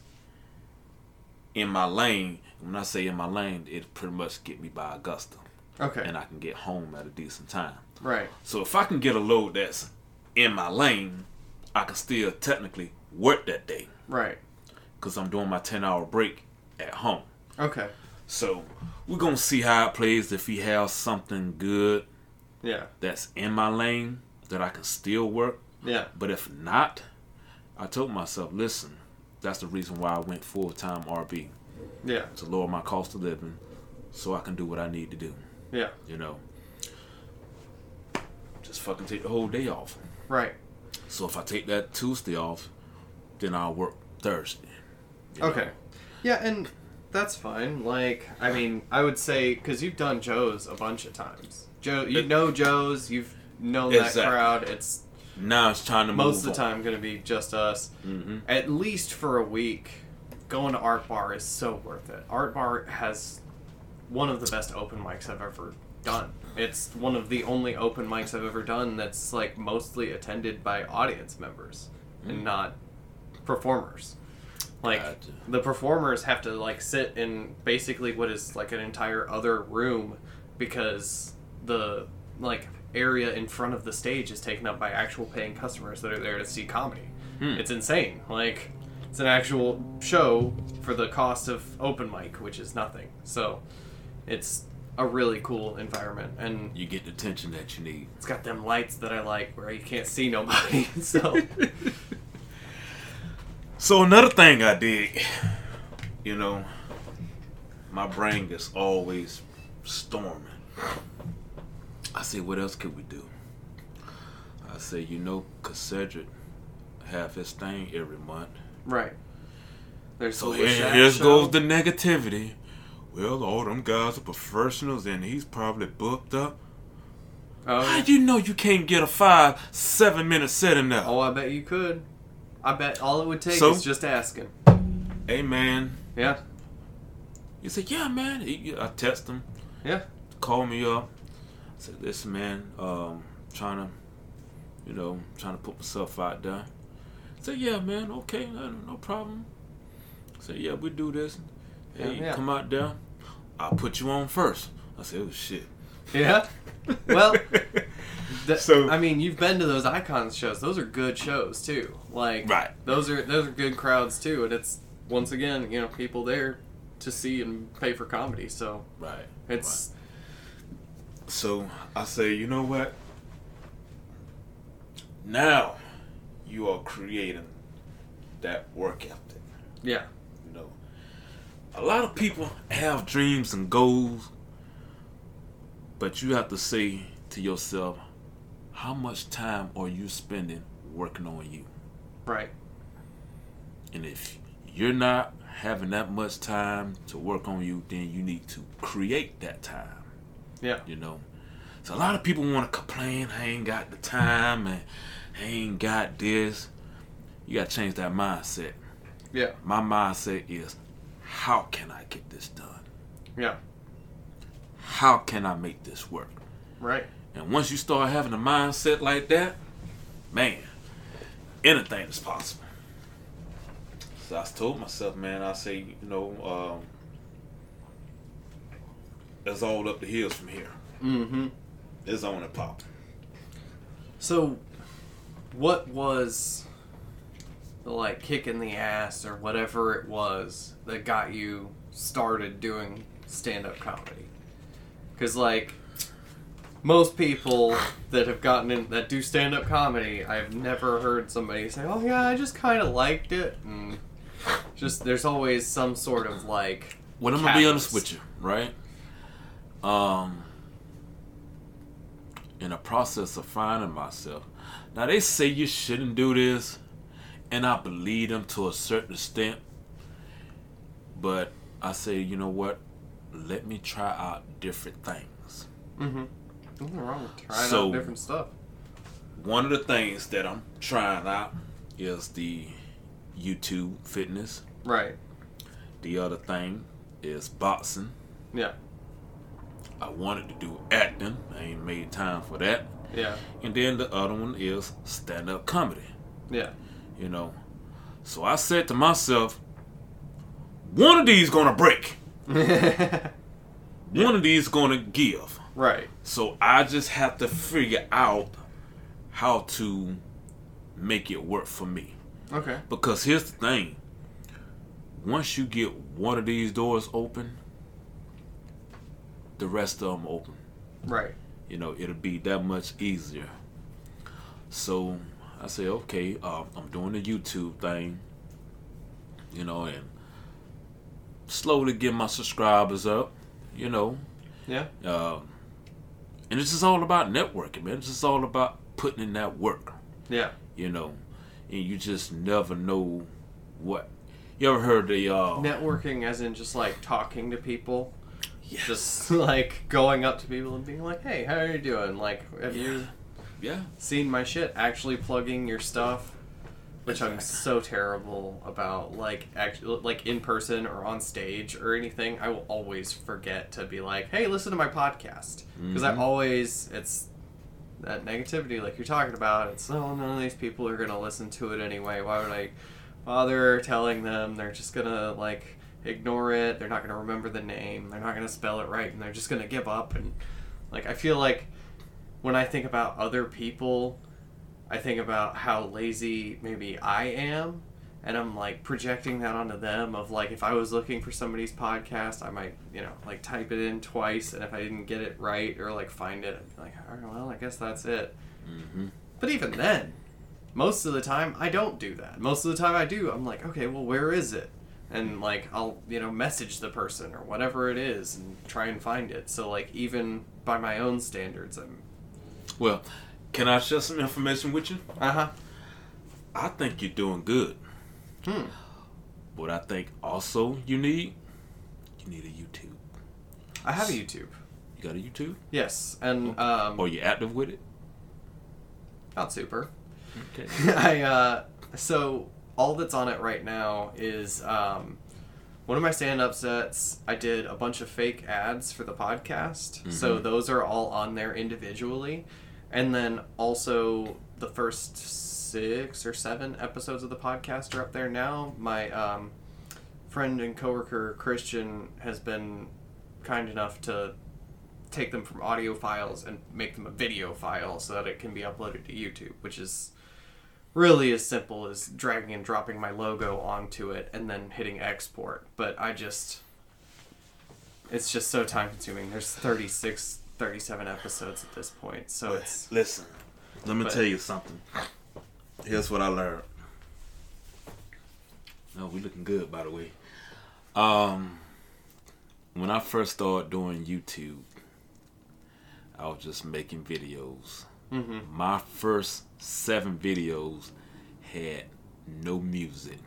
in my lane, when I say in my lane, it pretty much get me by Augusta, okay. and I can get home at a decent time. right. So if I can get a load that's in my lane, I can still technically work that day Right. because I'm doing my 10 hour break at home. Okay. So we're gonna see how it plays. If he has something good Yeah. that's in my lane that I can still work, Yeah. but if not, I told myself, listen, that's the reason why I went full time RV Yeah. to lower my cost of living, so I can do what I need to do. Yeah. You know, just fucking take the whole day off. Right. So if I take that Tuesday off, then I'll work Thursday. you know? Okay. Yeah, and that's fine. Like, I mean, I would say because you've done Joe's a bunch of times. Joe, you know Joe's. You've known that crowd. It's Now it's time to move most of the time going to be just us. Mhm. At least for a week, going to Art Bar is so worth it. Art Bar has one of the best open mics I've ever done. It's one of the only open mics I've ever done that's like mostly attended by audience members and not performers. Like Gotcha. the performers have to like sit in basically what is like an entire other room because the like area in front of the stage is taken up by actual paying customers that are there to see comedy. Hmm. It's insane. Like it's an actual show for the cost of open mic, which is nothing. So it's a really cool environment and You get the attention that you need. it's got them lights that I like where you can't see nobody. so So another thing I did, you know, my brain is always storming. I said, what else could we do? I said, you know, cause Cedric have his thing every month. right. There's So here, Lashak here show. goes the negativity. Well, all them guys are professionals, and he's probably booked up. Oh, How do you know you can't get a five, seven minute set in there? Oh, I bet you could. I bet all it would take So? is just asking. Hey man, Yeah, he said, yeah man. He, I text him. yeah, call me up. I said, listen, man, um, trying to, you know, trying to put myself out there. I said, yeah, man, okay, no, no problem. I said, yeah, we do this. Hey, Yeah, yeah. come out there. I'll put you on first. I said, oh shit. yeah. Well, Th- So- I mean, you've been to those icons shows. Those are good shows too. Like, Right. Those are those are good crowds too, and it's once again, you know, people there to see and pay for comedy. So right. it's So I say, you know what? Now you are creating that work ethic. yeah, You know, a lot of people have dreams and goals, but you have to say to yourself, how much time are you spending working on you? right. And if you're not having that much time to work on you, then you need to create that time. Yeah, You know, so a lot of people want to complain, I ain't got the time and I ain't got this. You got to change that mindset. yeah, My mindset is, how can I get this done? yeah. How can I make this work? Right. And once you start having a mindset like that, man, anything is possible. So I told myself, man, I say, you know, um, it's all up the hills from here. Mm-hmm. It's on and pop. So, what was the like kick in the ass or whatever it was that got you started doing stand up comedy? Because, like, most people that have gotten in that do stand up comedy, I've never heard somebody say, "Oh yeah, I just kind of liked it," and just there's always some sort of like, Well, I'm gonna be honest with you, right? Um, in the process of finding myself, now they say you shouldn't do this, and I believe them to a certain extent. But I say, you know what? Let me try out different things. Mm-hmm. Nothing wrong with trying So- out different stuff. One of the things that I'm trying out is the YouTube fitness. Right. The other thing is boxing. Yeah. I wanted to do acting. I ain't made time for that. Yeah. And then the other one is stand up comedy. Yeah. You know. So I said to myself, one of these gonna break. One of these gonna give. right. So I just have to figure out how to make it work for me. Okay. Because here's the thing. Once you get one of these doors open, the rest of them open. Right. You know, it'll be that much easier. So I say, okay, uh, I'm doing the YouTube thing, you know, and slowly get my subscribers up, you know. Yeah. Um, and this is all about networking, man. This is all about putting in that work, Yeah. you know. And you just never know what. You ever heard the uh, Networking, as in just like talking to people, yes. just like going up to people and being like, "Hey, how are you doing? Like, have you yeah, seen my shit?" Actually plugging your stuff, which I'm so terrible about. Like, actually, like in person or on stage or anything, I will always forget to be like, "Hey, listen to my podcast," because I Mhm. always it's that negativity like you're talking about. It's oh, none of these people are gonna listen to it anyway. Why would I bother telling them? They're just gonna like ignore it. They're not gonna remember the name. They're not gonna spell it right, and they're just gonna give up. And like I feel like when I think about other people, I think about how lazy maybe I am. And I'm like projecting that onto them of like if I was looking for somebody's podcast, I might, you know, like type it in twice and if I didn't get it right or like find it, I'd be like, all right, well, I guess that's it. hmm But even then, most of the time I don't do that. Most of the time I do, I'm like, okay, well, where is it? And like I'll, you know, message the person or whatever it is and try and find it. So like even by my own standards, I'm Well, can I share some information with you? uh-huh. I think you're doing good. Hmm. What I think also you need, you need a YouTube. I have a YouTube. You got a YouTube? Yes, and um, Or you active with it? not super. Okay. I uh, so all that's on it right now is um, one of my stand-up sets. I did a bunch of fake ads for the podcast, so Mhm. those are all on there individually, and then also the first six or seven episodes of the podcast are up there now. My um, friend and coworker Christian has been kind enough to take them from audio files and make them a video file so that it can be uploaded to YouTube, which is really as simple as dragging and dropping my logo onto it and then hitting export. But I just it's just so time consuming. There's 36 37 episodes at this point. So it's Listen, let me But- tell you something. Here's what I learned. No, we looking good, by the way. Um, when I first started doing YouTube, I was just making videos. mhm. My first seven videos had no music,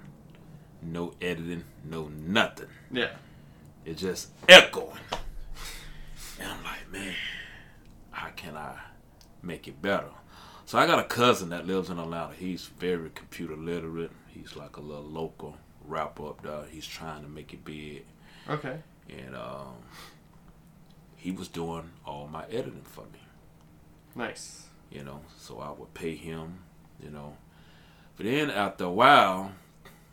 no editing, no nothing. yeah. It just echoing. And I'm like, man, how can I make it better? So I got a cousin that lives in Atlanta. He's very computer literate. He's like a little local rapper up there. He's trying to make it big. Okay. And um, he was doing all my editing for me, Nice. you know. So I would pay him, you know. But then after a while,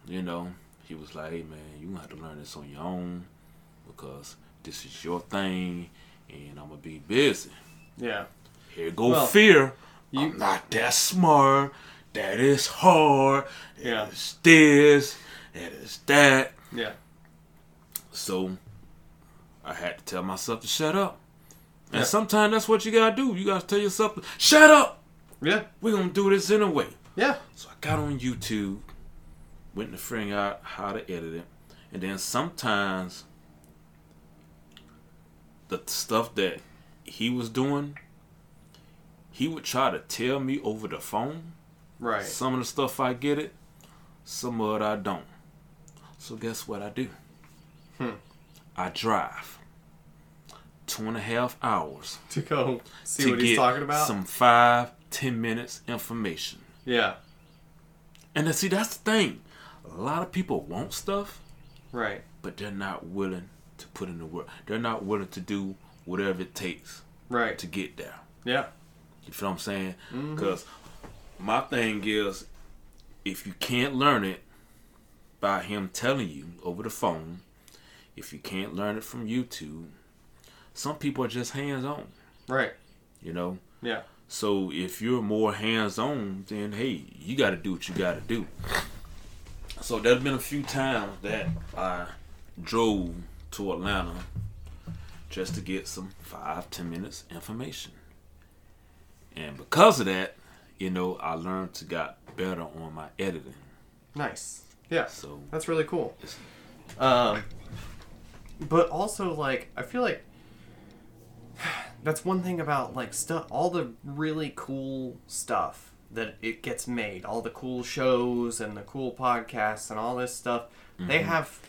you know, he was like, hey man, you gonna have to learn this on your own because this is your thing and I'm gonna be busy. Yeah. Here go Well, fear. you- I'm not that smart. That is hard. Yeah. It's this. That is that. Yeah. So I had to tell myself to shut up. And Yeah. sometimes that's what you gotta do. You gotta tell yourself, to, shut up. Yeah. We're gonna do this anyway. Yeah. So I got on YouTube, went to figure out how to edit it, and then sometimes the stuff that he was doing, he would try to tell me over the phone. Right. Some of the stuff I get it, some of it I don't. So guess what I do? Hmm. I drive two and a half hours To go see to what he's talking about. some five, ten minutes information. Yeah. And then see, that's the thing. A lot of people want stuff, Right. but they're not willing to put in the work. They're not willing to do whatever it takes Right. to get there. Yeah. You feel what I'm saying? Mm-hmm. Because my thing is, if you can't learn it by him telling you over the phone, if you can't learn it from YouTube, some people are just hands on. Right. You know. Yeah. So if you're more hands on, then hey, you got to do what you got to do. So there's been a few times that I drove to Atlanta just to get some five ten minutes information, and because of that, you know, I learned to got better on my editing. Nice. Yeah. So That's really cool. Um, but also, like, I feel like that's one thing about like stuff. All the really cool stuff that it gets made, all the cool shows and the cool podcasts and all this stuff. They have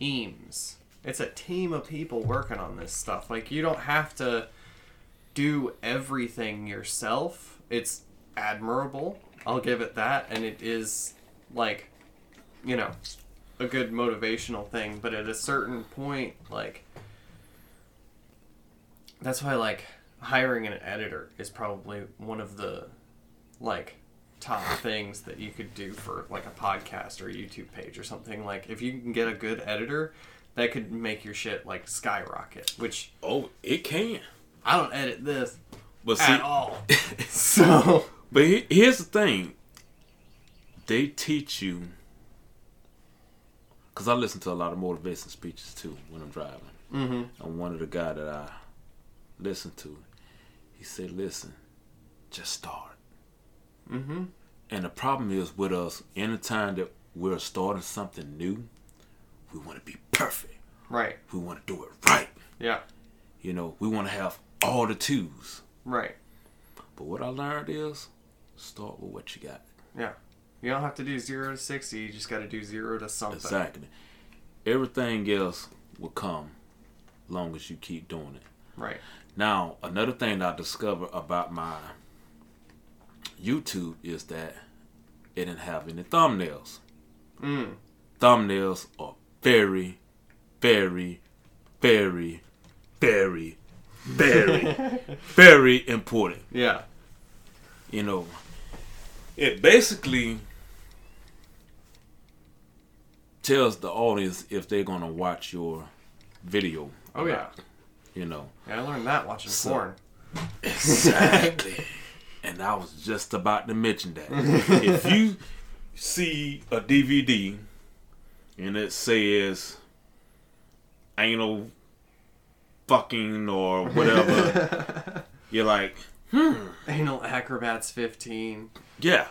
teams. It's a team of people working on this stuff. Like, you don't have to do everything yourself. It's admirable. I'll give it that, and it is like you know, a good motivational thing, but at a certain point, like, that's why, like, hiring an editor is probably one of the, like, top things that you could do for, like, a podcast or a YouTube page or something. Like, if you can get a good editor, that could make your shit, like, skyrocket, which oh, it can. I don't edit this But see, at all. so, But he- here's the thing. They teach you, because I listen to a lot of motivation speeches too when I'm driving. mm-hmm. And one of the guy that I listen to, he said, "Listen, just start." Mm-hmm. And the problem is with us, anytime that we're starting something new, we want to be perfect. Right. We want to do it right. Yeah. You know, we want to have all the twos. Right. But what I learned is, start with what you got. Yeah. You don't have to do zero to sixty. You just got to do zero to something. Exactly. Everything else will come long as you keep doing it. Right. Now, another thing I discovered about my YouTube is that it didn't have any thumbnails. Mm. Thumbnails are very, very, very, very, very, very important. Yeah. You know, it basically tells the audience if they're gonna watch your video. Oh yeah. You know. Yeah, I learned that watching So- porn. Exactly. And I was just about to mention that. if you see a DVD and it says anal fucking or whatever, you're like, hmm. Anal Acrobats 15. yeah.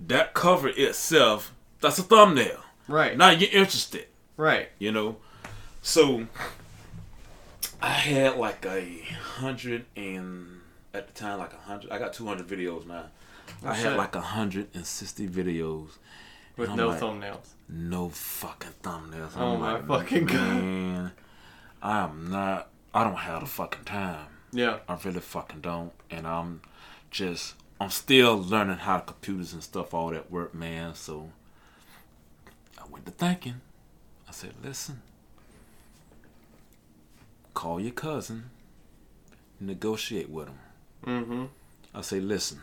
that cover itself, that's a thumbnail. Right. Now you're interested, right. you know? So I had like a hundred and at the time like a hundred I got two hundred videos now. I had like a hundred and sixty videos. With no like- thumbnails. No fucking thumbnails. Oh I'm my like, fucking God. I am not I don't have the fucking time. Yeah. I really fucking don't. And I'm just I'm still learning how computers and stuff all that work, man. So I went to thinking. I said, listen, call your cousin, negotiate with him. Mm-hmm. I say, listen,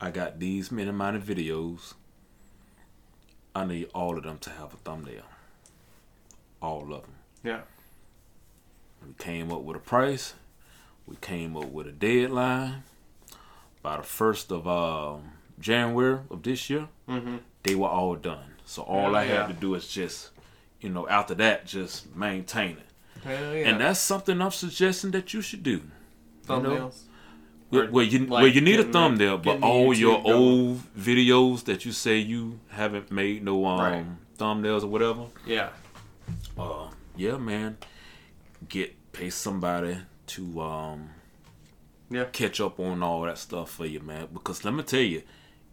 I got these many amount of videos. I need all of them to have a thumbnail. All of them. Yeah. We came up with a price. We came up with a deadline. By the first of um, January of this year, Mm-hmm. they were all done. So all Hell I yeah. had to do is just, you know, after that, just maintain it. Hell yeah. And that's something I'm suggesting that you should do. You know? thumbnails. Where, Or, you like, where you need a the- thumbnail, but all your going. old videos that you say you haven't made no um Right. thumbnails or whatever, Yeah. uh, yeah, man, get pay somebody to um Yeah. catch up on all that stuff for you, man. Because let me tell you,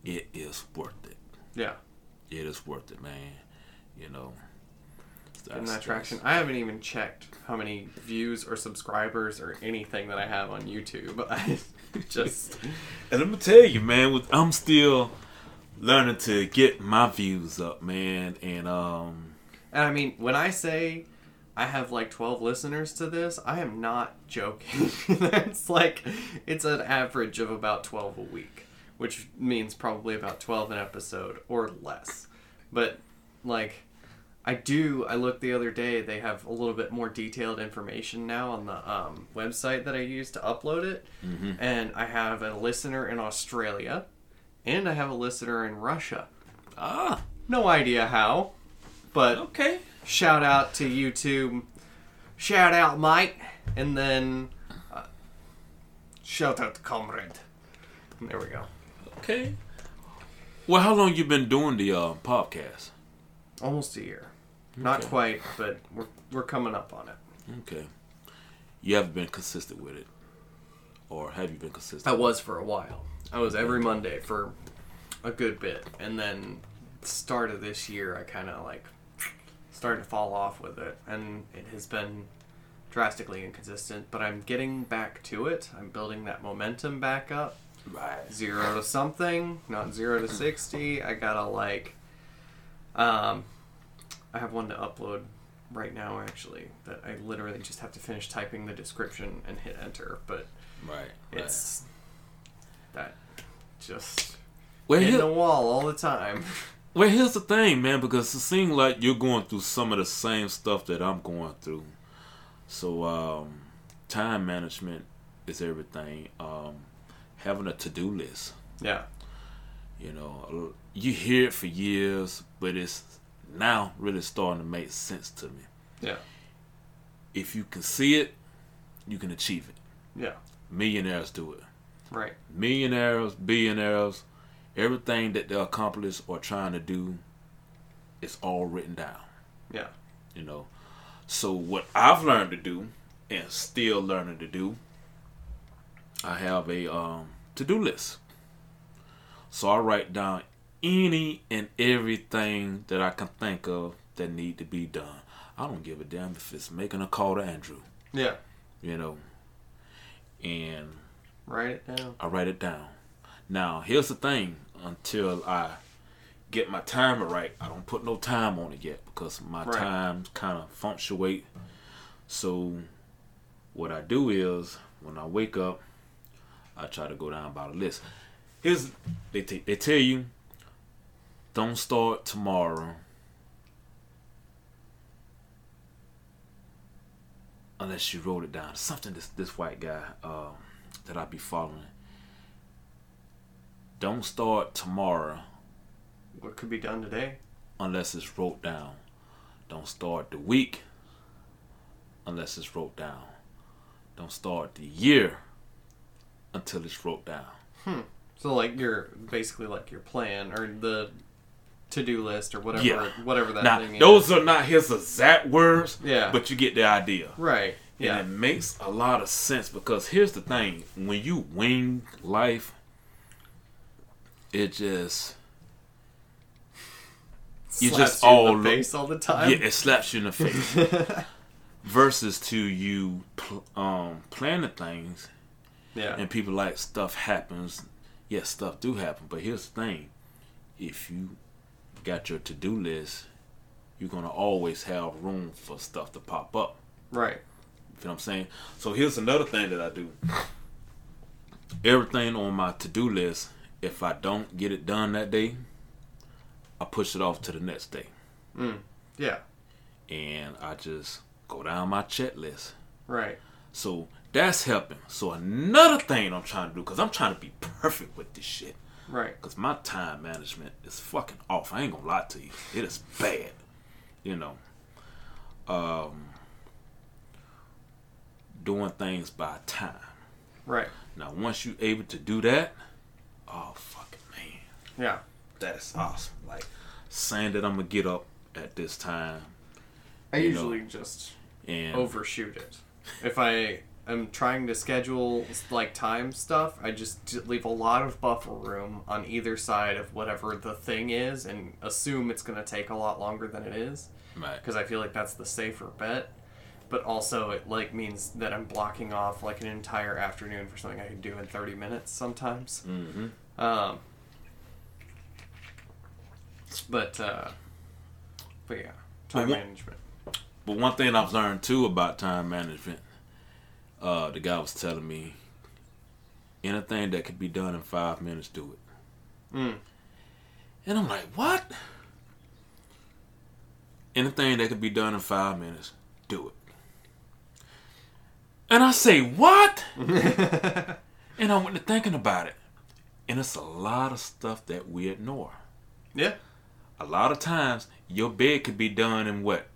it is worth it. Yeah. It is worth it, man. You know, getting that traction. I haven't even checked how many views or subscribers or anything that I have on YouTube. I just And let me tell you, man, with, I'm still learning to get my views up, man. And um, And I mean, when I say I have like 12 listeners to this, I am not joking. That's like, it's an average of about 12 a week, which means probably about 12 an episode or less. But, like, I do, I looked the other day, they have a little bit more detailed information now on the um, website that I use to upload it. And I have a listener in Australia, and I have a listener in Russia. ah, No idea how, but okay. shout out to YouTube. Shout out, mate. And then uh, shout out to comrade. There we go. Okay. Well, how long you been doing the uh, podcast? Almost a year. Not Okay. quite, but we're, we're coming up on it. Okay. You haven't been consistent with it, or have you been consistent? I was for a while. I was every Monday for a good bit. And then start of this year, I kind of like started to fall off with it. And it has been drastically inconsistent, but I'm getting back to it. I'm building that momentum back up. Right. zero to something, not zero to sixty. I gotta like, um, I have one to upload right now actually that I literally just have to finish typing the description and hit enter. But Right. right. it's that just well, hitting the wall all the time. Well, here's the thing, man, because it seems like you're going through some of the same stuff that I'm going through. So, um, time management is everything. Um, having a to do list, yeah, you know, you hear it for years, but it's now really starting to make sense to me. yeah, If you can see it, you can achieve it. yeah. Millionaires do it. Right. millionaires, billionaires, everything that they accomplish or trying to do it's all written down. Yeah. You know. So what I've learned to do and still learning to do, I have a um, to-do list. So I write down any and everything that I can think of that need to be done. I don't give a damn if it's making a call to Andrew, Yeah. you know. And Write it down. I write it down. Now, here's the thing until I get my timer right, I don't put no time on it yet because my Right. times kind of fluctuate. So, what I do is when I wake up, I try to go down by the list. Here's they t- they tell you don't start tomorrow unless you wrote it down. Something this this white guy um, that I be following. Don't start tomorrow What could be done today? unless it's wrote down. Don't start the week unless it's wrote down. Don't start the year until it's wrote down. Hmm. So like your basically like your plan or the to do list or whatever Yeah. whatever that now, thing those is. Those are not his exact words, Yeah. but you get the idea. right. Yeah. And it makes a lot of sense because here's the thing when you wing life, it just. you Slaps just you in all the face all the time. Yeah, it slaps you in the face. Versus to you pl- um, planning things yeah. and people like stuff happens. Yes, stuff do happen, but here's the thing: if you got your to-do list, you're gonna always have room for stuff to pop up. Right. You know what I'm saying? So here's another thing that I do. Everything on my to-do list, if I don't get it done that day, I push it off to the next day, Mm. Yeah. and I just go down my checklist. Right. So that's helping. So another thing I'm trying to do, cause I'm trying to be perfect with this shit, Right. cause my time management is fucking off. I ain't gonna lie to you, it is bad. You know, um, doing things by time. Right. Now, once you're able to do that, oh fucking man, Yeah. that's awesome. Like saying that I'm gonna get up at this time I You know. usually just and overshoot it. If I am trying to schedule like time stuff, I just leave a lot of buffer room on either side of whatever the thing is, and assume it's going to take a lot longer than it is Right. because I feel like that's the safer bet. But also, it like means that I'm blocking off like an entire afternoon for something I can do in 30 minutes sometimes. Mm-hmm. Um, but uh, but yeah, time management. But one thing I've learned too about time management, uh, the guy was telling me, anything that could be done in five minutes, do it. Mm. And I'm like, what? Anything that could be done in five minutes, do it. And I say, what? and I went to thinking about it. And it's a lot of stuff that we ignore. yeah. A lot of times, your bed could be done in what?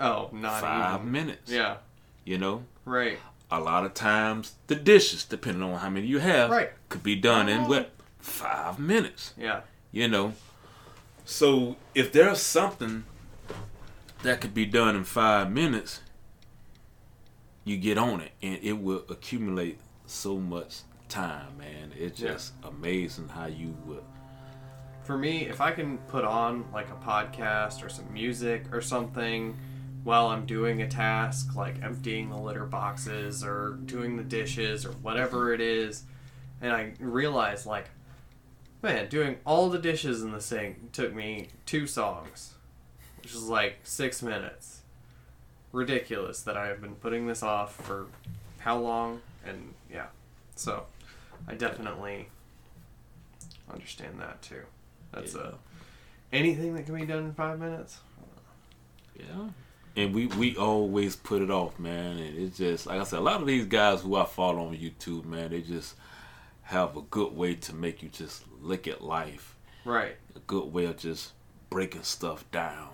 Oh, not five even. minutes. Yeah. You know? Right. A lot of times, the dishes, depending on how many you have, Right. could be done in uh-huh. what? Five minutes. Yeah. you know. So if there's something that could be done in five minutes, you get on it, and it will accumulate so much time, man. It's Yeah. just amazing how you would. For me, if I can put on like a podcast or some music or something while I'm doing a task, like emptying the litter boxes or doing the dishes or whatever it is, and I realize like, man, doing all the dishes in the sink took me two songs, which is like six minutes. Ridiculous that I have been putting this off for how long, and yeah, so I definitely understand that too. That's Yeah. uh, anything that can be done in five minutes. Yeah. And we, we always put it off, man. And it's just, like I said, a lot of these guys who I follow on YouTube, man, they just have a good way to make you just look at life. Right. A good way of just breaking stuff down.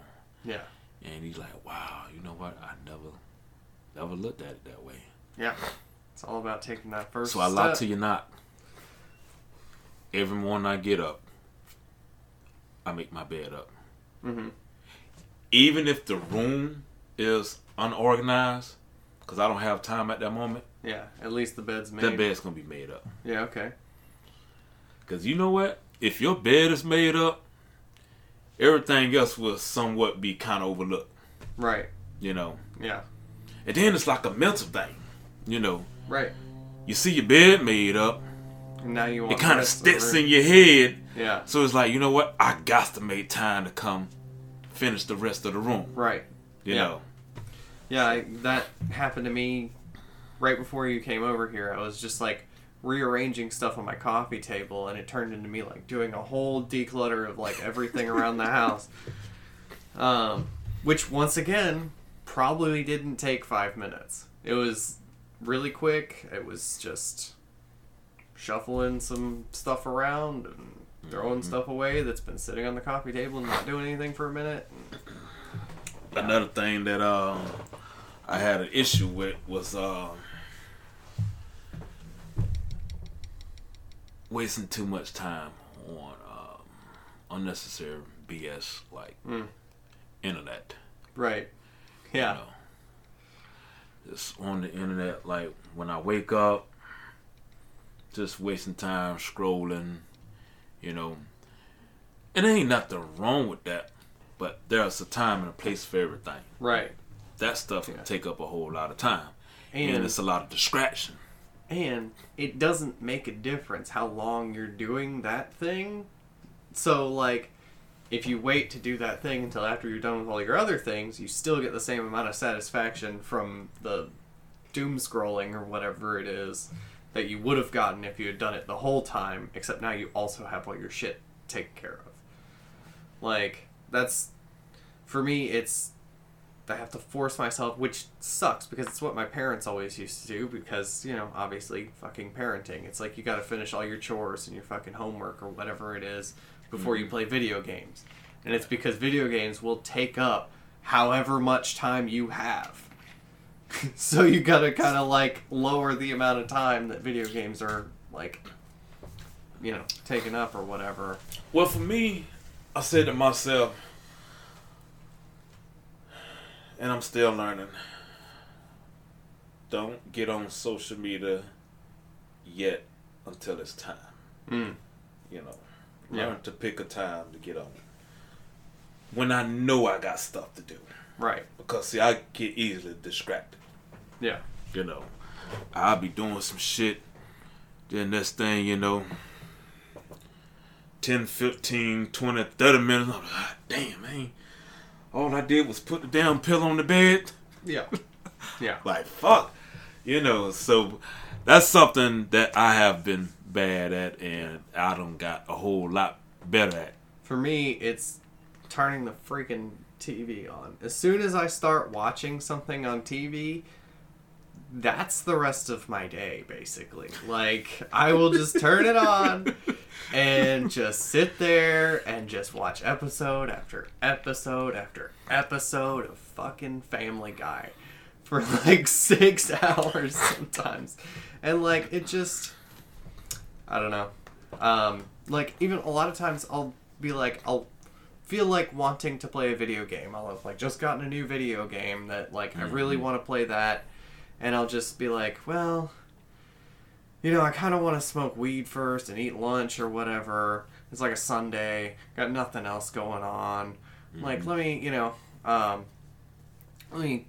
Yeah. And he's like, wow, you know what? I never, never looked at it that way. Yeah. It's all about taking that first. So I lie to you not. Every morning I get up, I make my bed up. Mm-hmm. Even if the room is unorganized, because I don't have time at that moment, Yeah. At least the bed's made. that bed's gonna be made up. Yeah. Okay. Because you know what? If your bed is made up, everything else will somewhat be kind of overlooked. Right. You know, Yeah. and then it's like a mental thing. You know, Right. you see your bed made up, And now you want. it kind of sticks in your head. Yeah. So it's like, you know what? I got to make time to come finish the rest of the room. Right. You Yeah. know. Yeah. I, that happened to me right before you came over here. I was just like rearranging stuff on my coffee table, and it turned into me like doing a whole declutter of like everything around the house. Um, which once again probably didn't take five minutes. It was really quick. It was just shuffling some stuff around and throwing stuff away that's been sitting on the coffee table and not doing anything for a minute. Another thing that um I had an issue with was um wasting too much time on um, unnecessary BS like Mm. internet. Right. You Yeah. know. Just on the internet, like when I wake up, just wasting time scrolling, you know. And there ain't nothing wrong with that, but there's a time and a place for everything. Right. That stuff Yeah. can take up a whole lot of time, and, And it's a lot of distraction. and it doesn't make a difference how long you're doing that thing. So like if you wait to do that thing until after you're done with all your other things, you still get the same amount of satisfaction from the doom scrolling or whatever it is that you would have gotten if you had done it the whole time, except now you also have all your shit taken care of. Like that's for me it's I have to force myself, which sucks because it's what my parents always used to do. Because you know, obviously, fucking parenting. It's like you got to finish all your chores and your fucking homework or whatever it is before you mm-hmm. play video games, and it's because video games will take up however much time you have. so you got to kind of like lower the amount of time that video games are like, you know, taken up or whatever. Well, for me, I said to myself, and I'm still learning. don't get on social media yet until it's time. Mm. You know, Yeah. learn to pick a time to get on. When I know I got stuff to do, Right. because see, I get easily distracted. Yeah. You know, I'll be doing some shit. Then next thing you know, 10, 15, 20, 30 minutes. I'm like, "Ah, damn, man. All I did was put the damn pillow on the bed. Yeah. Yeah. Like, fuck. You know, so that's something that I have been bad at and I don't got a whole lot better at. For me, it's turning the freaking TV on. As soon as I start watching something on TV, that's the rest of my day, basically. Like, I will just turn it on and just sit there and just watch episode after episode after episode of fucking Family Guy for like six hours sometimes. And, like, it just. I don't know. Um, like even a lot of times I'll be like I'll feel like wanting to play a video game. I'll have like just gotten a new video game that like I really want to play that, and I'll just be like, well, you know, I kind of want to smoke weed first and eat lunch or whatever. It's like a Sunday, got nothing else going on. Like let me, you know, um, let me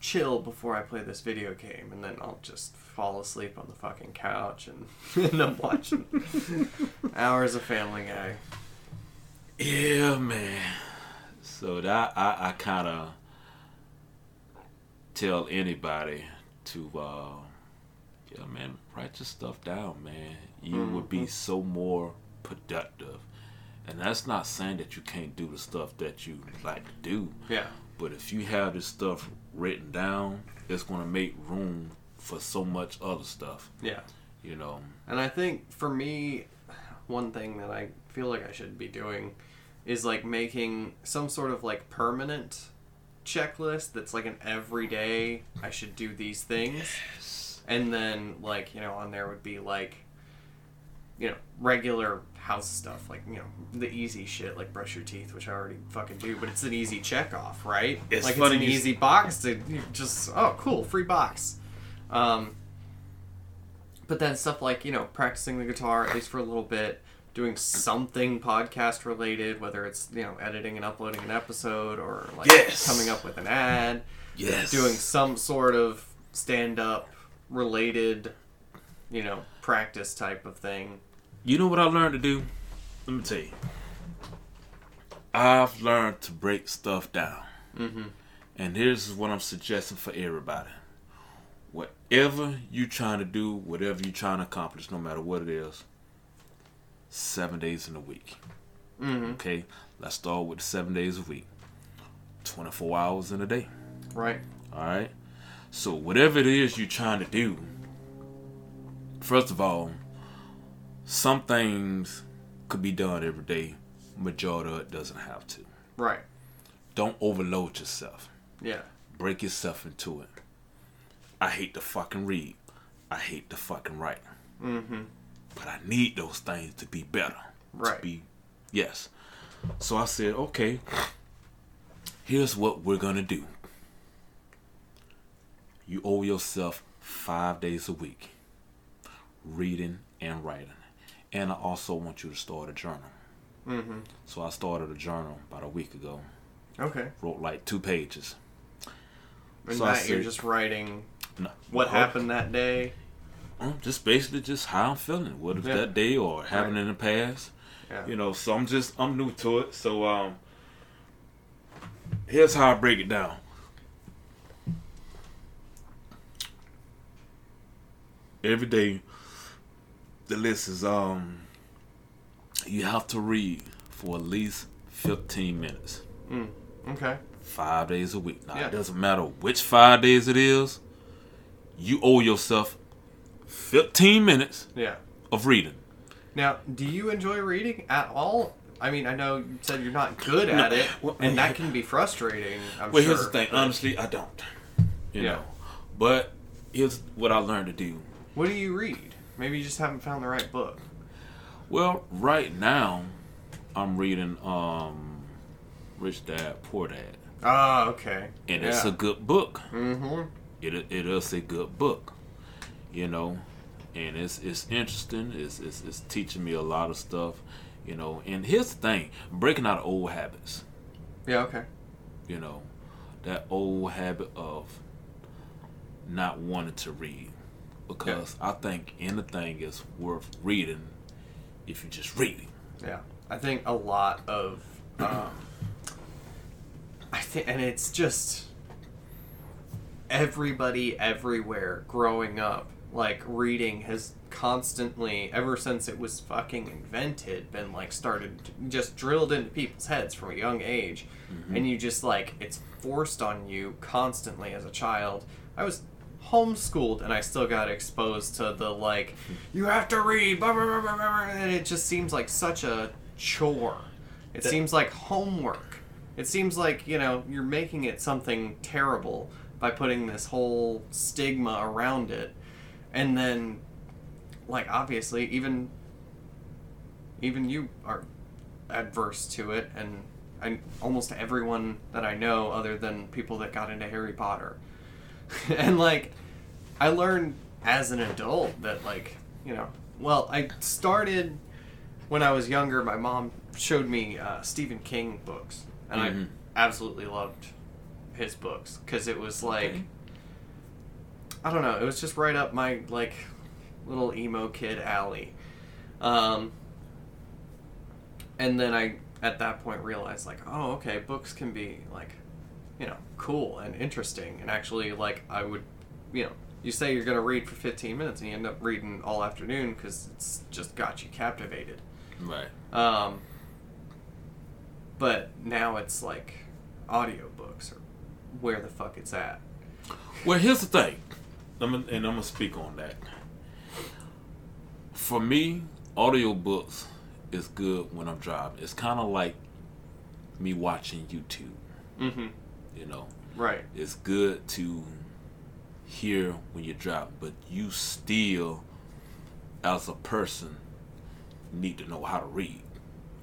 chill before I play this video game, and then I'll just fall asleep on the fucking couch and end up watching hours of Family Guy. Yeah, man. So that I, I kind of tell anybody to, uh, yeah, man, write your stuff down, man. You would be so more productive. And that's not saying that you can't do the stuff that you like to do. Yeah, But if you have this stuff written down, it's going to make room for so much other stuff, yeah. you know. And I think for me, one thing that I feel like I should be doing is like making some sort of like permanent checklist that's like an everyday I should do these things. And then like, you know, on there would be like you know, regular house stuff, like, you know, the easy shit like brush your teeth, which I already fucking do, but it's an easy check off, right? It's like funny it's an easy box to just oh cool, free box. Um but then stuff like you know practicing the guitar at least for a little bit doing something podcast related whether it's you know editing and uploading an episode or like Yes. coming up with an ad Yes. doing some sort of stand up related you know practice type of thing You know what I learned to do? Let me tell you. I've learned to break stuff down. mm-hmm. And here's what I'm suggesting for everybody. Whatever you're trying to do, whatever you're trying to accomplish, no matter what it is, seven days in a week. Mm-hmm. Okay? Let's start with seven days a week. 24 hours in a day. right Alright? So, whatever it is you're trying to do, first of all, some things could be done every day. Majority of it doesn't have to. right Don't overload yourself. yeah Break yourself into it. I hate to fucking read. I hate to fucking write. mm-hmm But I need those things to be better. Right. To be, yes. So I said, okay, here's what we're going to do. You owe yourself five days a week reading and writing. And I also want you to start a journal. mm-hmm So I started a journal about a week ago. okay Wrote like two pages. and So that you're just writing No, what happened that day um, Just basically just how I'm feeling. What if Yeah. that day or happened Right. in the past? yeah You know, so I'm just I'm new to it. So um here's how I break it down. Every day the list is um you have to read for at least 15 minutes. mm. okay Five days a week. Now Yeah. it doesn't matter which five days it is, you owe yourself 15 minutes yeah of reading. Now, do you enjoy reading at all? I mean, I know you said you're not good No, at it, well, and that can be frustrating. I'm Well, sure. here's the thing. but Honestly, I don't. You Yeah. know, but here's what I learned to do. what do you read? Maybe you just haven't found the right book. Well, right now, I'm reading um, Rich Dad Poor Dad, Ah, okay. and yeah. it's a good book. mm-hmm. it it is a good book, you know, and it's it's interesting. It's, it's it's teaching me a lot of stuff, you know. And here's the thing: breaking out of old habits. Yeah. Okay. You know, that old habit of not wanting to read, because I think anything is worth reading if you just read it. Yeah, I think a lot of, um, I think, and it's just everybody everywhere growing up, like reading has constantly, ever since it was fucking invented, been like started just drilled into people's heads from a young age, mm-hmm. and you just like it's forced on you constantly as a child. I was homeschooled and I still got exposed to the like you have to read blah, blah, blah, blah, blah, and it just seems like such a chore. It That- seems like homework. It seems like, you know, you're making it something terrible by putting this whole stigma around it. And then like obviously even even you are adverse to it and I, almost everyone that I know other than people that got into Harry Potter. and like I learned as an adult that like, you know, well, I started when I was younger, my mom showed me uh, Stephen King books, and Mhm. I absolutely loved his books because it was like Okay. I don't know, it was just right up my like little emo kid alley. Um, and then I at that point realized like, oh, okay, books can be like, you know, cool and interesting, and actually like I would, you know. You say you're gonna read for 15 minutes, and you end up reading all afternoon because it's just got you captivated. Right. Um, but now it's like audiobooks or where the fuck it's at. Well, here's the thing, and I'm gonna speak on that. For me, audiobooks is good when I'm driving. It's kind of like me watching YouTube. Mm-hmm. You know, Right. it's good to hear when you drive, but you still, as a person, need to know how to read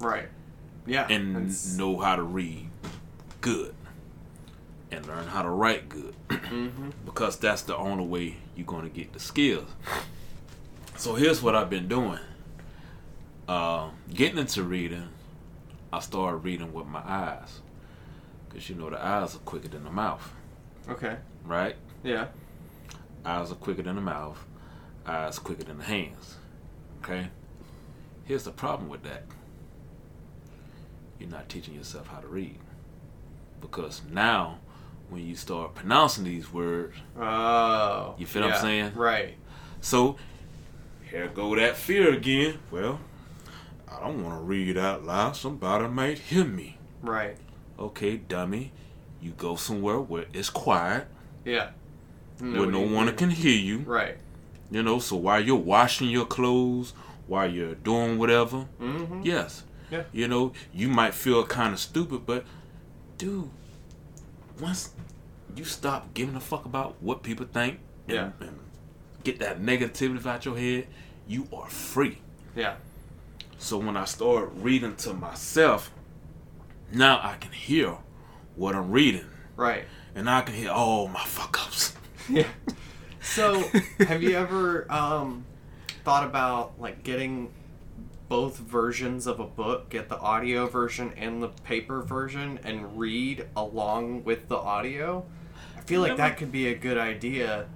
Right. Yeah. and know how to read good and learn how to write good Mhm. because that's the only way you're going to get the skills. So here's what I've been doing. Uh, getting into reading, I started reading with my eyes because you know the eyes are quicker than the mouth, Okay. right? Yeah. Eyes are quicker than the mouth, eyes quicker than the hands. Okay? Here's the problem with that. You're not teaching yourself how to read. Because now when you start pronouncing these words, Oh. You feel what I'm saying? Right. so here go that fear again. Well, I don't want to read out loud. Somebody might hear me. Right. Okay, dummy. You go somewhere where it's quiet, Yeah. where no one can hear you. Right. You know, so while you're washing your clothes, while you're doing whatever, Mm-hmm. yes. Yeah. You know, you might feel kind of stupid, but dude, once you stop giving a fuck about what people think and, Yeah. and get that negativity out your head, you are free. Yeah. So when I start reading to myself, now I can hear what I'm reading. Right. And I can hear all my fuck ups. Yeah. So, have you ever um, thought about like getting both versions of a book, get the audio version and the paper version, and read along with the audio? I feel like that could be a good idea.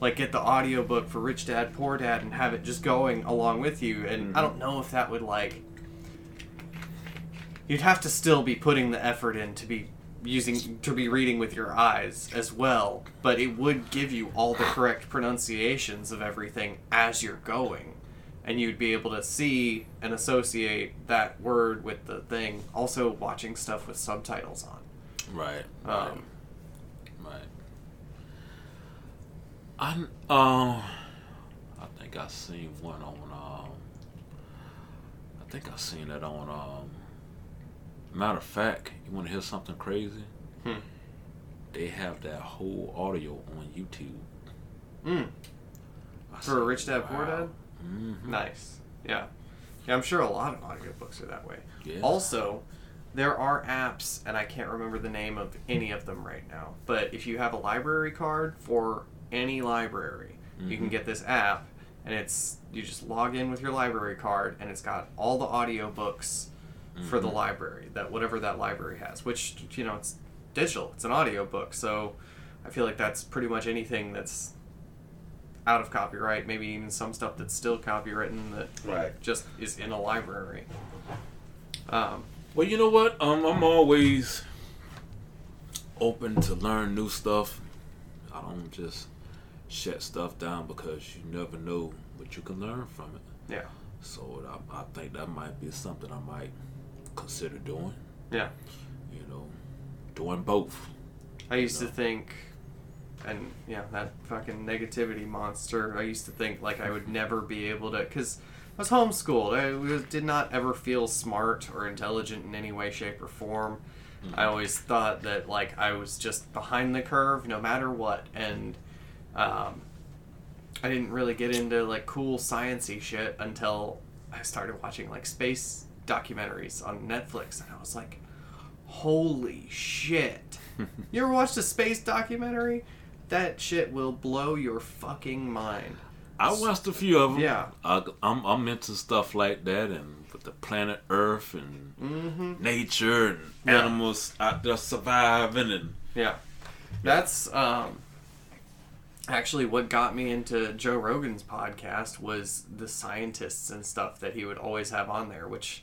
Like get the audio book for Rich Dad Poor Dad and have it just going along with you. And I don't know if that would like. You'd have to still be putting the effort in to be using to be reading with your eyes as well, but it would give you all the correct pronunciations of everything as you're going. And you'd be able to see and associate that word with the thing. Also, watching stuff with subtitles on. Right. Um, Right. I um, I think I seen one on um, I think I seen that on um. Matter of fact, you want to hear something crazy? Hmm. They have that whole audio on YouTube. Mm. I For Rich Dad Poor Dad? hmm Nice. Yeah. Yeah, I'm sure a lot of audiobooks are that way. Yeah. Also, there are apps, and I can't remember the name of any of them right now. But if you have a library card for any library, you can get this app, and it's you just log in with your library card, and it's got all the audiobooks for the library that whatever that library has. Which you know it's digital, it's an audiobook, so I feel like that's pretty much anything that's out of copyright. Maybe even some stuff that's still copywritten that Right. just is in a library. Um, Well, you know what? Um, I'm always open to learn new stuff. I don't just shut stuff down because you never know what you can learn from it. yeah, So I, I think that might be something I might consider doing. yeah. You know, doing both. I used to think, and yeah, that fucking negativity monster. I used to think like I would never be able to, because I was homeschooled. I was, did not ever feel smart or intelligent in any way, shape, or form. Mm-hmm. I always thought that like I was just behind the curve, no matter what, and um, I didn't really get into like cool sciency shit until I started watching like space documentaries on Netflix, and I was like, holy shit. you ever watched a space documentary? That shit will blow your fucking mind. I watched a few of them. Yeah. I, I'm, I'm into stuff like that and with the planet Earth and Mm-hmm. nature and Yeah. animals out there surviving and Yeah. That's um actually what got me into Joe Rogan's podcast was the scientists and stuff that he would always have on there, which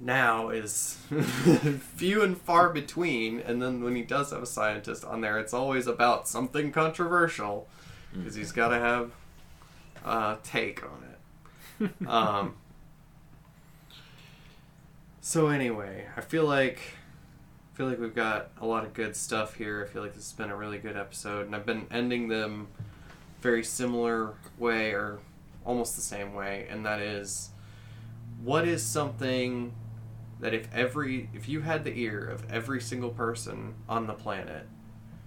now is few and far between. And then when he does have a scientist on there, it's always about something controversial because he's got to have a take on it. um, so anyway, I feel like I feel like we've got a lot of good stuff here. I feel like this has been a really good episode, and I've been ending them very similar way or almost the same way, and that is what is something that if every if you had the ear of every single person on the planet,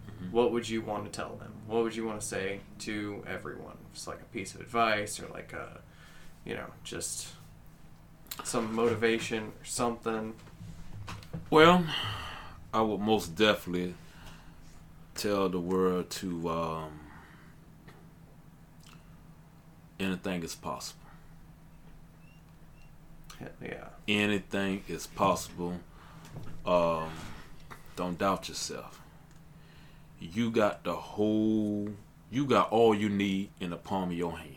mm-hmm. what would you want to tell them? What would you want to say to everyone? Just like a piece of advice or like a you know, just some motivation or something. Well, I would most definitely tell the world to um, anything is possible. Yeah. Anything is possible. Um, don't doubt yourself. You got the whole. You got all you need in the palm of your hand.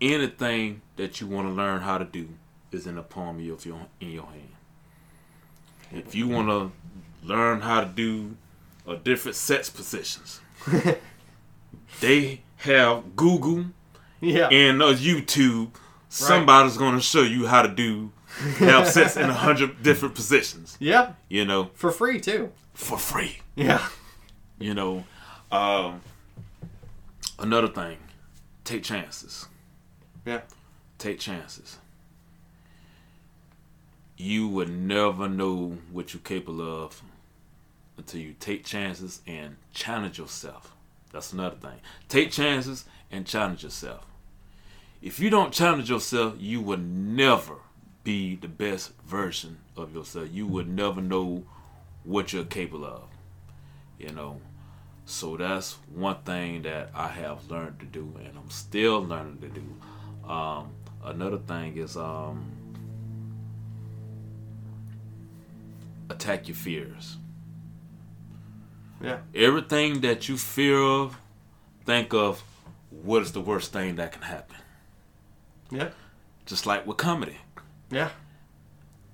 Anything that you want to learn how to do is in the palm of your, in your hand. If you want to learn how to do a different sets positions, they have Google Yeah. and uh, YouTube. Somebody's going to show you how to do have sets in a hundred different positions. yeah. You know, For free too. for free. Yeah. You know, um, another thing, take chances. Yeah. Take chances. You would never know what you're capable of until you take chances and challenge yourself. That's another thing. Take chances and challenge yourself. If you don't challenge yourself, you will never be the best version of yourself. You would never know what you're capable of. You know, so that's one thing that I have learned to do, and I'm still learning to do. Um, another thing is um, attack your fears. Yeah. Everything that you fear of, think of what is the worst thing that can happen. Yeah. Just like with comedy, Yeah.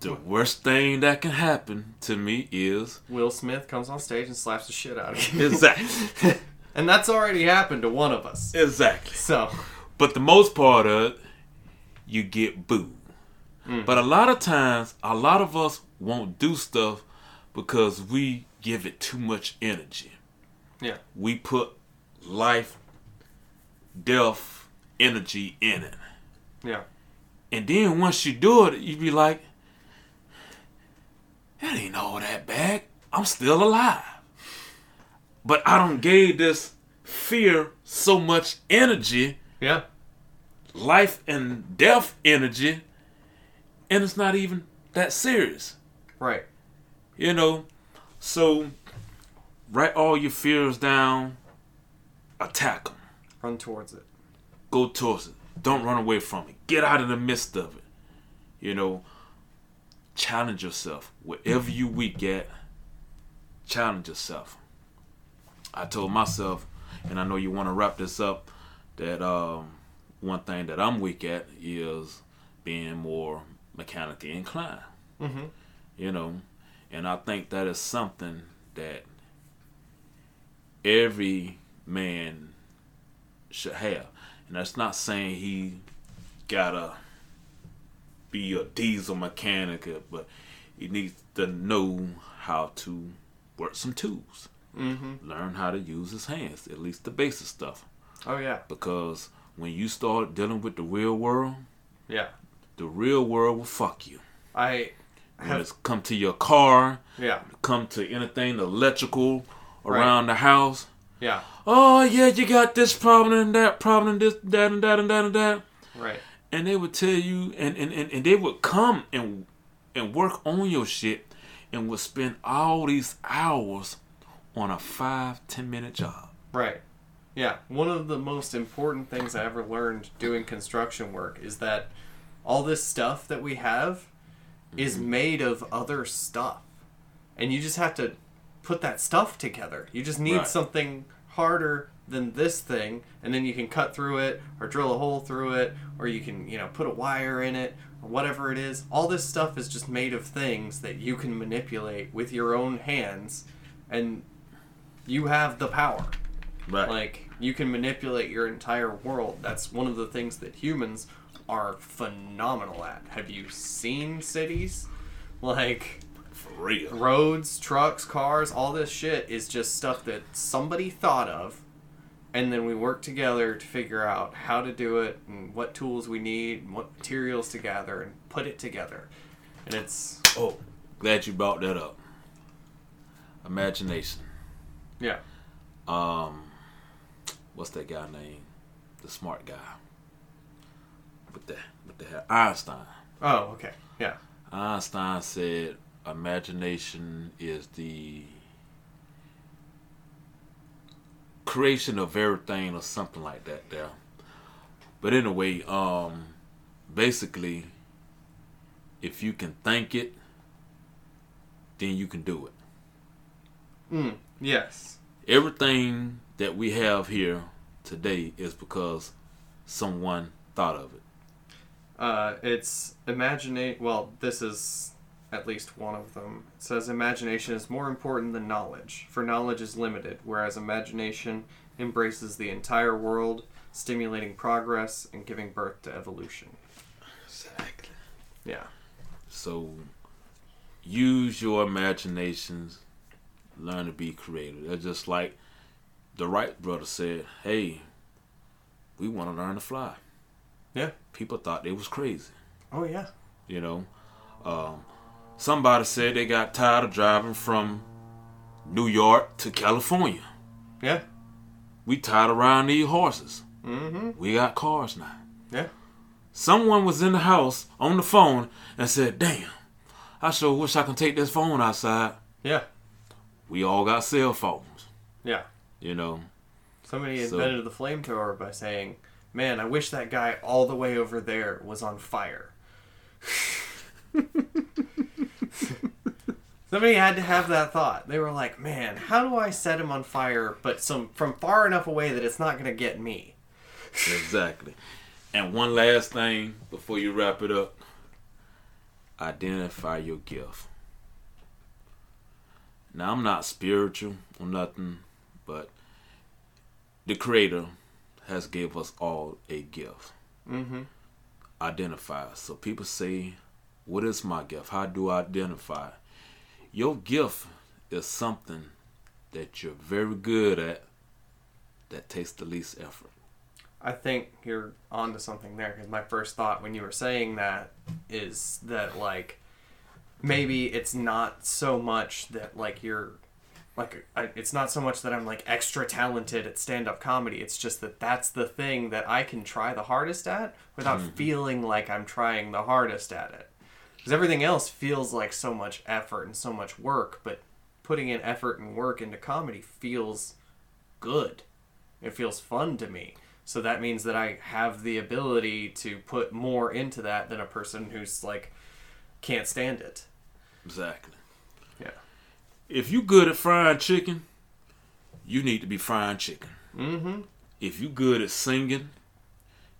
the worst thing that can happen to me is Will Smith comes on stage and slaps the shit out of you. exactly, and that's already happened to one of us. exactly. So, But the most part of it, you get booed. Mm. But a lot of times, a lot of us won't do stuff because we give it too much energy. yeah. We put life, death, energy in it. Yeah. And then once you do it, you be like, that ain't all that bad. I'm still alive. But I don't gave this fear so much energy Yeah. life and death energy and it's not even that serious. Right. You know, so write all your fears down, attack them, Run towards it. go towards it. Don't run away from it. Get out of the midst of it. You know, challenge yourself. Wherever you weak at, challenge yourself. I told myself, and I know you want to wrap this up, that um, one thing that I'm weak at is being more mechanically inclined. Mm-hmm. You know, and I think that is something that every man should have. And that's not saying he gotta be a diesel mechanic, but he needs to know how to work some tools. Mm-hmm. Learn how to use his hands, at least the basic stuff. Oh yeah. Because when you start dealing with the real world, Yeah. the real world will fuck you. I have it's come to your car, yeah. come to anything electrical around the house. Yeah. Oh yeah, you got this problem and that problem and this that and that and that and that. Right. And they would tell you and, and, and, and they would come and and work on your shit and would spend all these hours on a five, ten minute job. Right. Yeah. One of the most important things I ever learned doing construction work is that all this stuff that we have is mm-hmm. made of other stuff. And you just have to put that stuff together. You just need Right. something harder than this thing and then you can cut through it or drill a hole through it or you can, you know, put a wire in it or whatever it is. All this stuff is just made of things that you can manipulate with your own hands and you have the power. Right. Like you can manipulate your entire world. That's one of the things that humans are phenomenal at. Have you seen cities? Like for real. roads, trucks, cars, all this shit is just stuff that somebody thought of and then we work together to figure out how to do it and what tools we need and what materials to gather and put it together. And it's Oh, glad you brought that up. Imagination. yeah. Um, what's that guy name? The smart guy. With the with the hair. Einstein. Oh, okay. Yeah. Einstein said imagination is the creation of everything or something like that there. But anyway, um basically if you can think it, then you can do it. Mm, yes. Everything that we have here today is because someone thought of it. Uh, it's imaginate. Well, this is at least one of them. It says imagination is more important than knowledge, for knowledge is limited, whereas imagination embraces the entire world, stimulating progress and giving birth to evolution. Exactly. Yeah. So use your imaginations, learn to be creative. They're just like the Wright brother said, Hey, we want to learn to fly. Yeah. People thought they was crazy, Oh yeah. you know. Um, somebody said they got tired of driving from New York to California. Yeah. We tired around these horses. Mm-hmm. We got cars now. Yeah. Someone was in the house on the phone and said, Damn, I sure wish I could take this phone outside. Yeah. We all got cell phones, Yeah. you know. Somebody So- invented the flamethrower by saying, "Man, I wish that guy all the way over there was on fire." Somebody had to have that thought. They were like, "Man, how do I set him on fire, but some from far enough away that it's not going to get me?" Exactly. And one last thing before you wrap it up identify your gift. Now, I'm not spiritual or nothing, but the Creator has gave us all a gift. Mm-hmm. Identify. So people say, "What is my gift? How do I identify?" Your gift is something that you're very good at that takes the least effort. I think you're onto something there because my first thought when you were saying that is that like maybe it's not so much that like you're like I, it's not so much that I'm like extra talented at stand-up comedy. It's just that that's the thing that I can try the hardest at without mm-hmm. feeling like I'm trying the hardest at it. Because everything else feels like so much effort and so much work, but putting in effort and work into comedy feels good. It feels fun to me. So that means that I have the ability to put more into that than a person who's like can't stand it. Exactly. If you good at frying chicken, you need to be frying chicken. Mm-hmm. If you good at singing,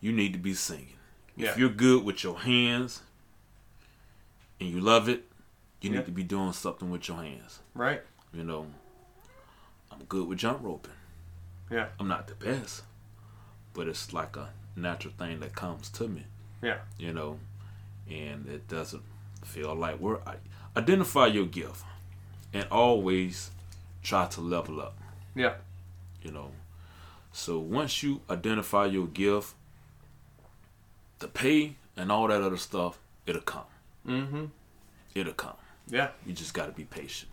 you need to be singing. Yeah. If you're good with your hands and you love it, you Yeah. need to be doing something with your hands. Right. You know, I'm good with jump roping. Yeah. I'm not the best, but it's like a natural thing that comes to me. Yeah. You know, and it doesn't feel like we're identify your gift and always try to level up. Yeah. You know, so once you identify your gift, the pay and all that other stuff, it'll come. Mm-hmm. It'll come. Yeah. You just got to be patient,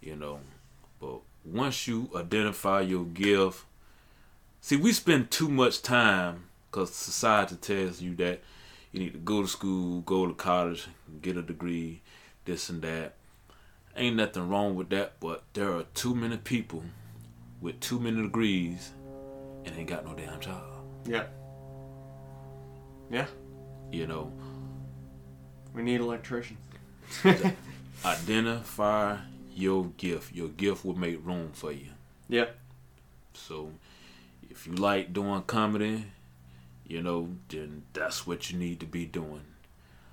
you know. But once you identify your gift, see, we spend too much time because society tells you that you need to go to school, go to college, get a degree, this and that. Ain't nothing wrong with that, but there are too many people with too many degrees and ain't got no damn job. Yeah. Yeah. You know, We need electricians. identify your gift. Your gift will make room for you. Yeah. So if you like doing comedy, you know, then that's what you need to be doing.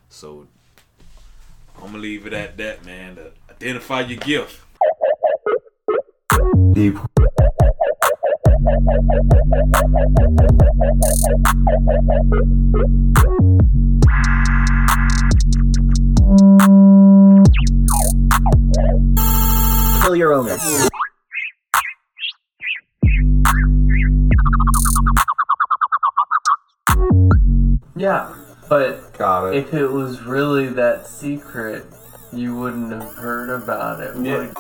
So I'm gonna leave it at that, man. To identify your gift. Deep. Your owners. Yeah, but Got it. if it was really that secret, you wouldn't have heard about it. Yeah. would-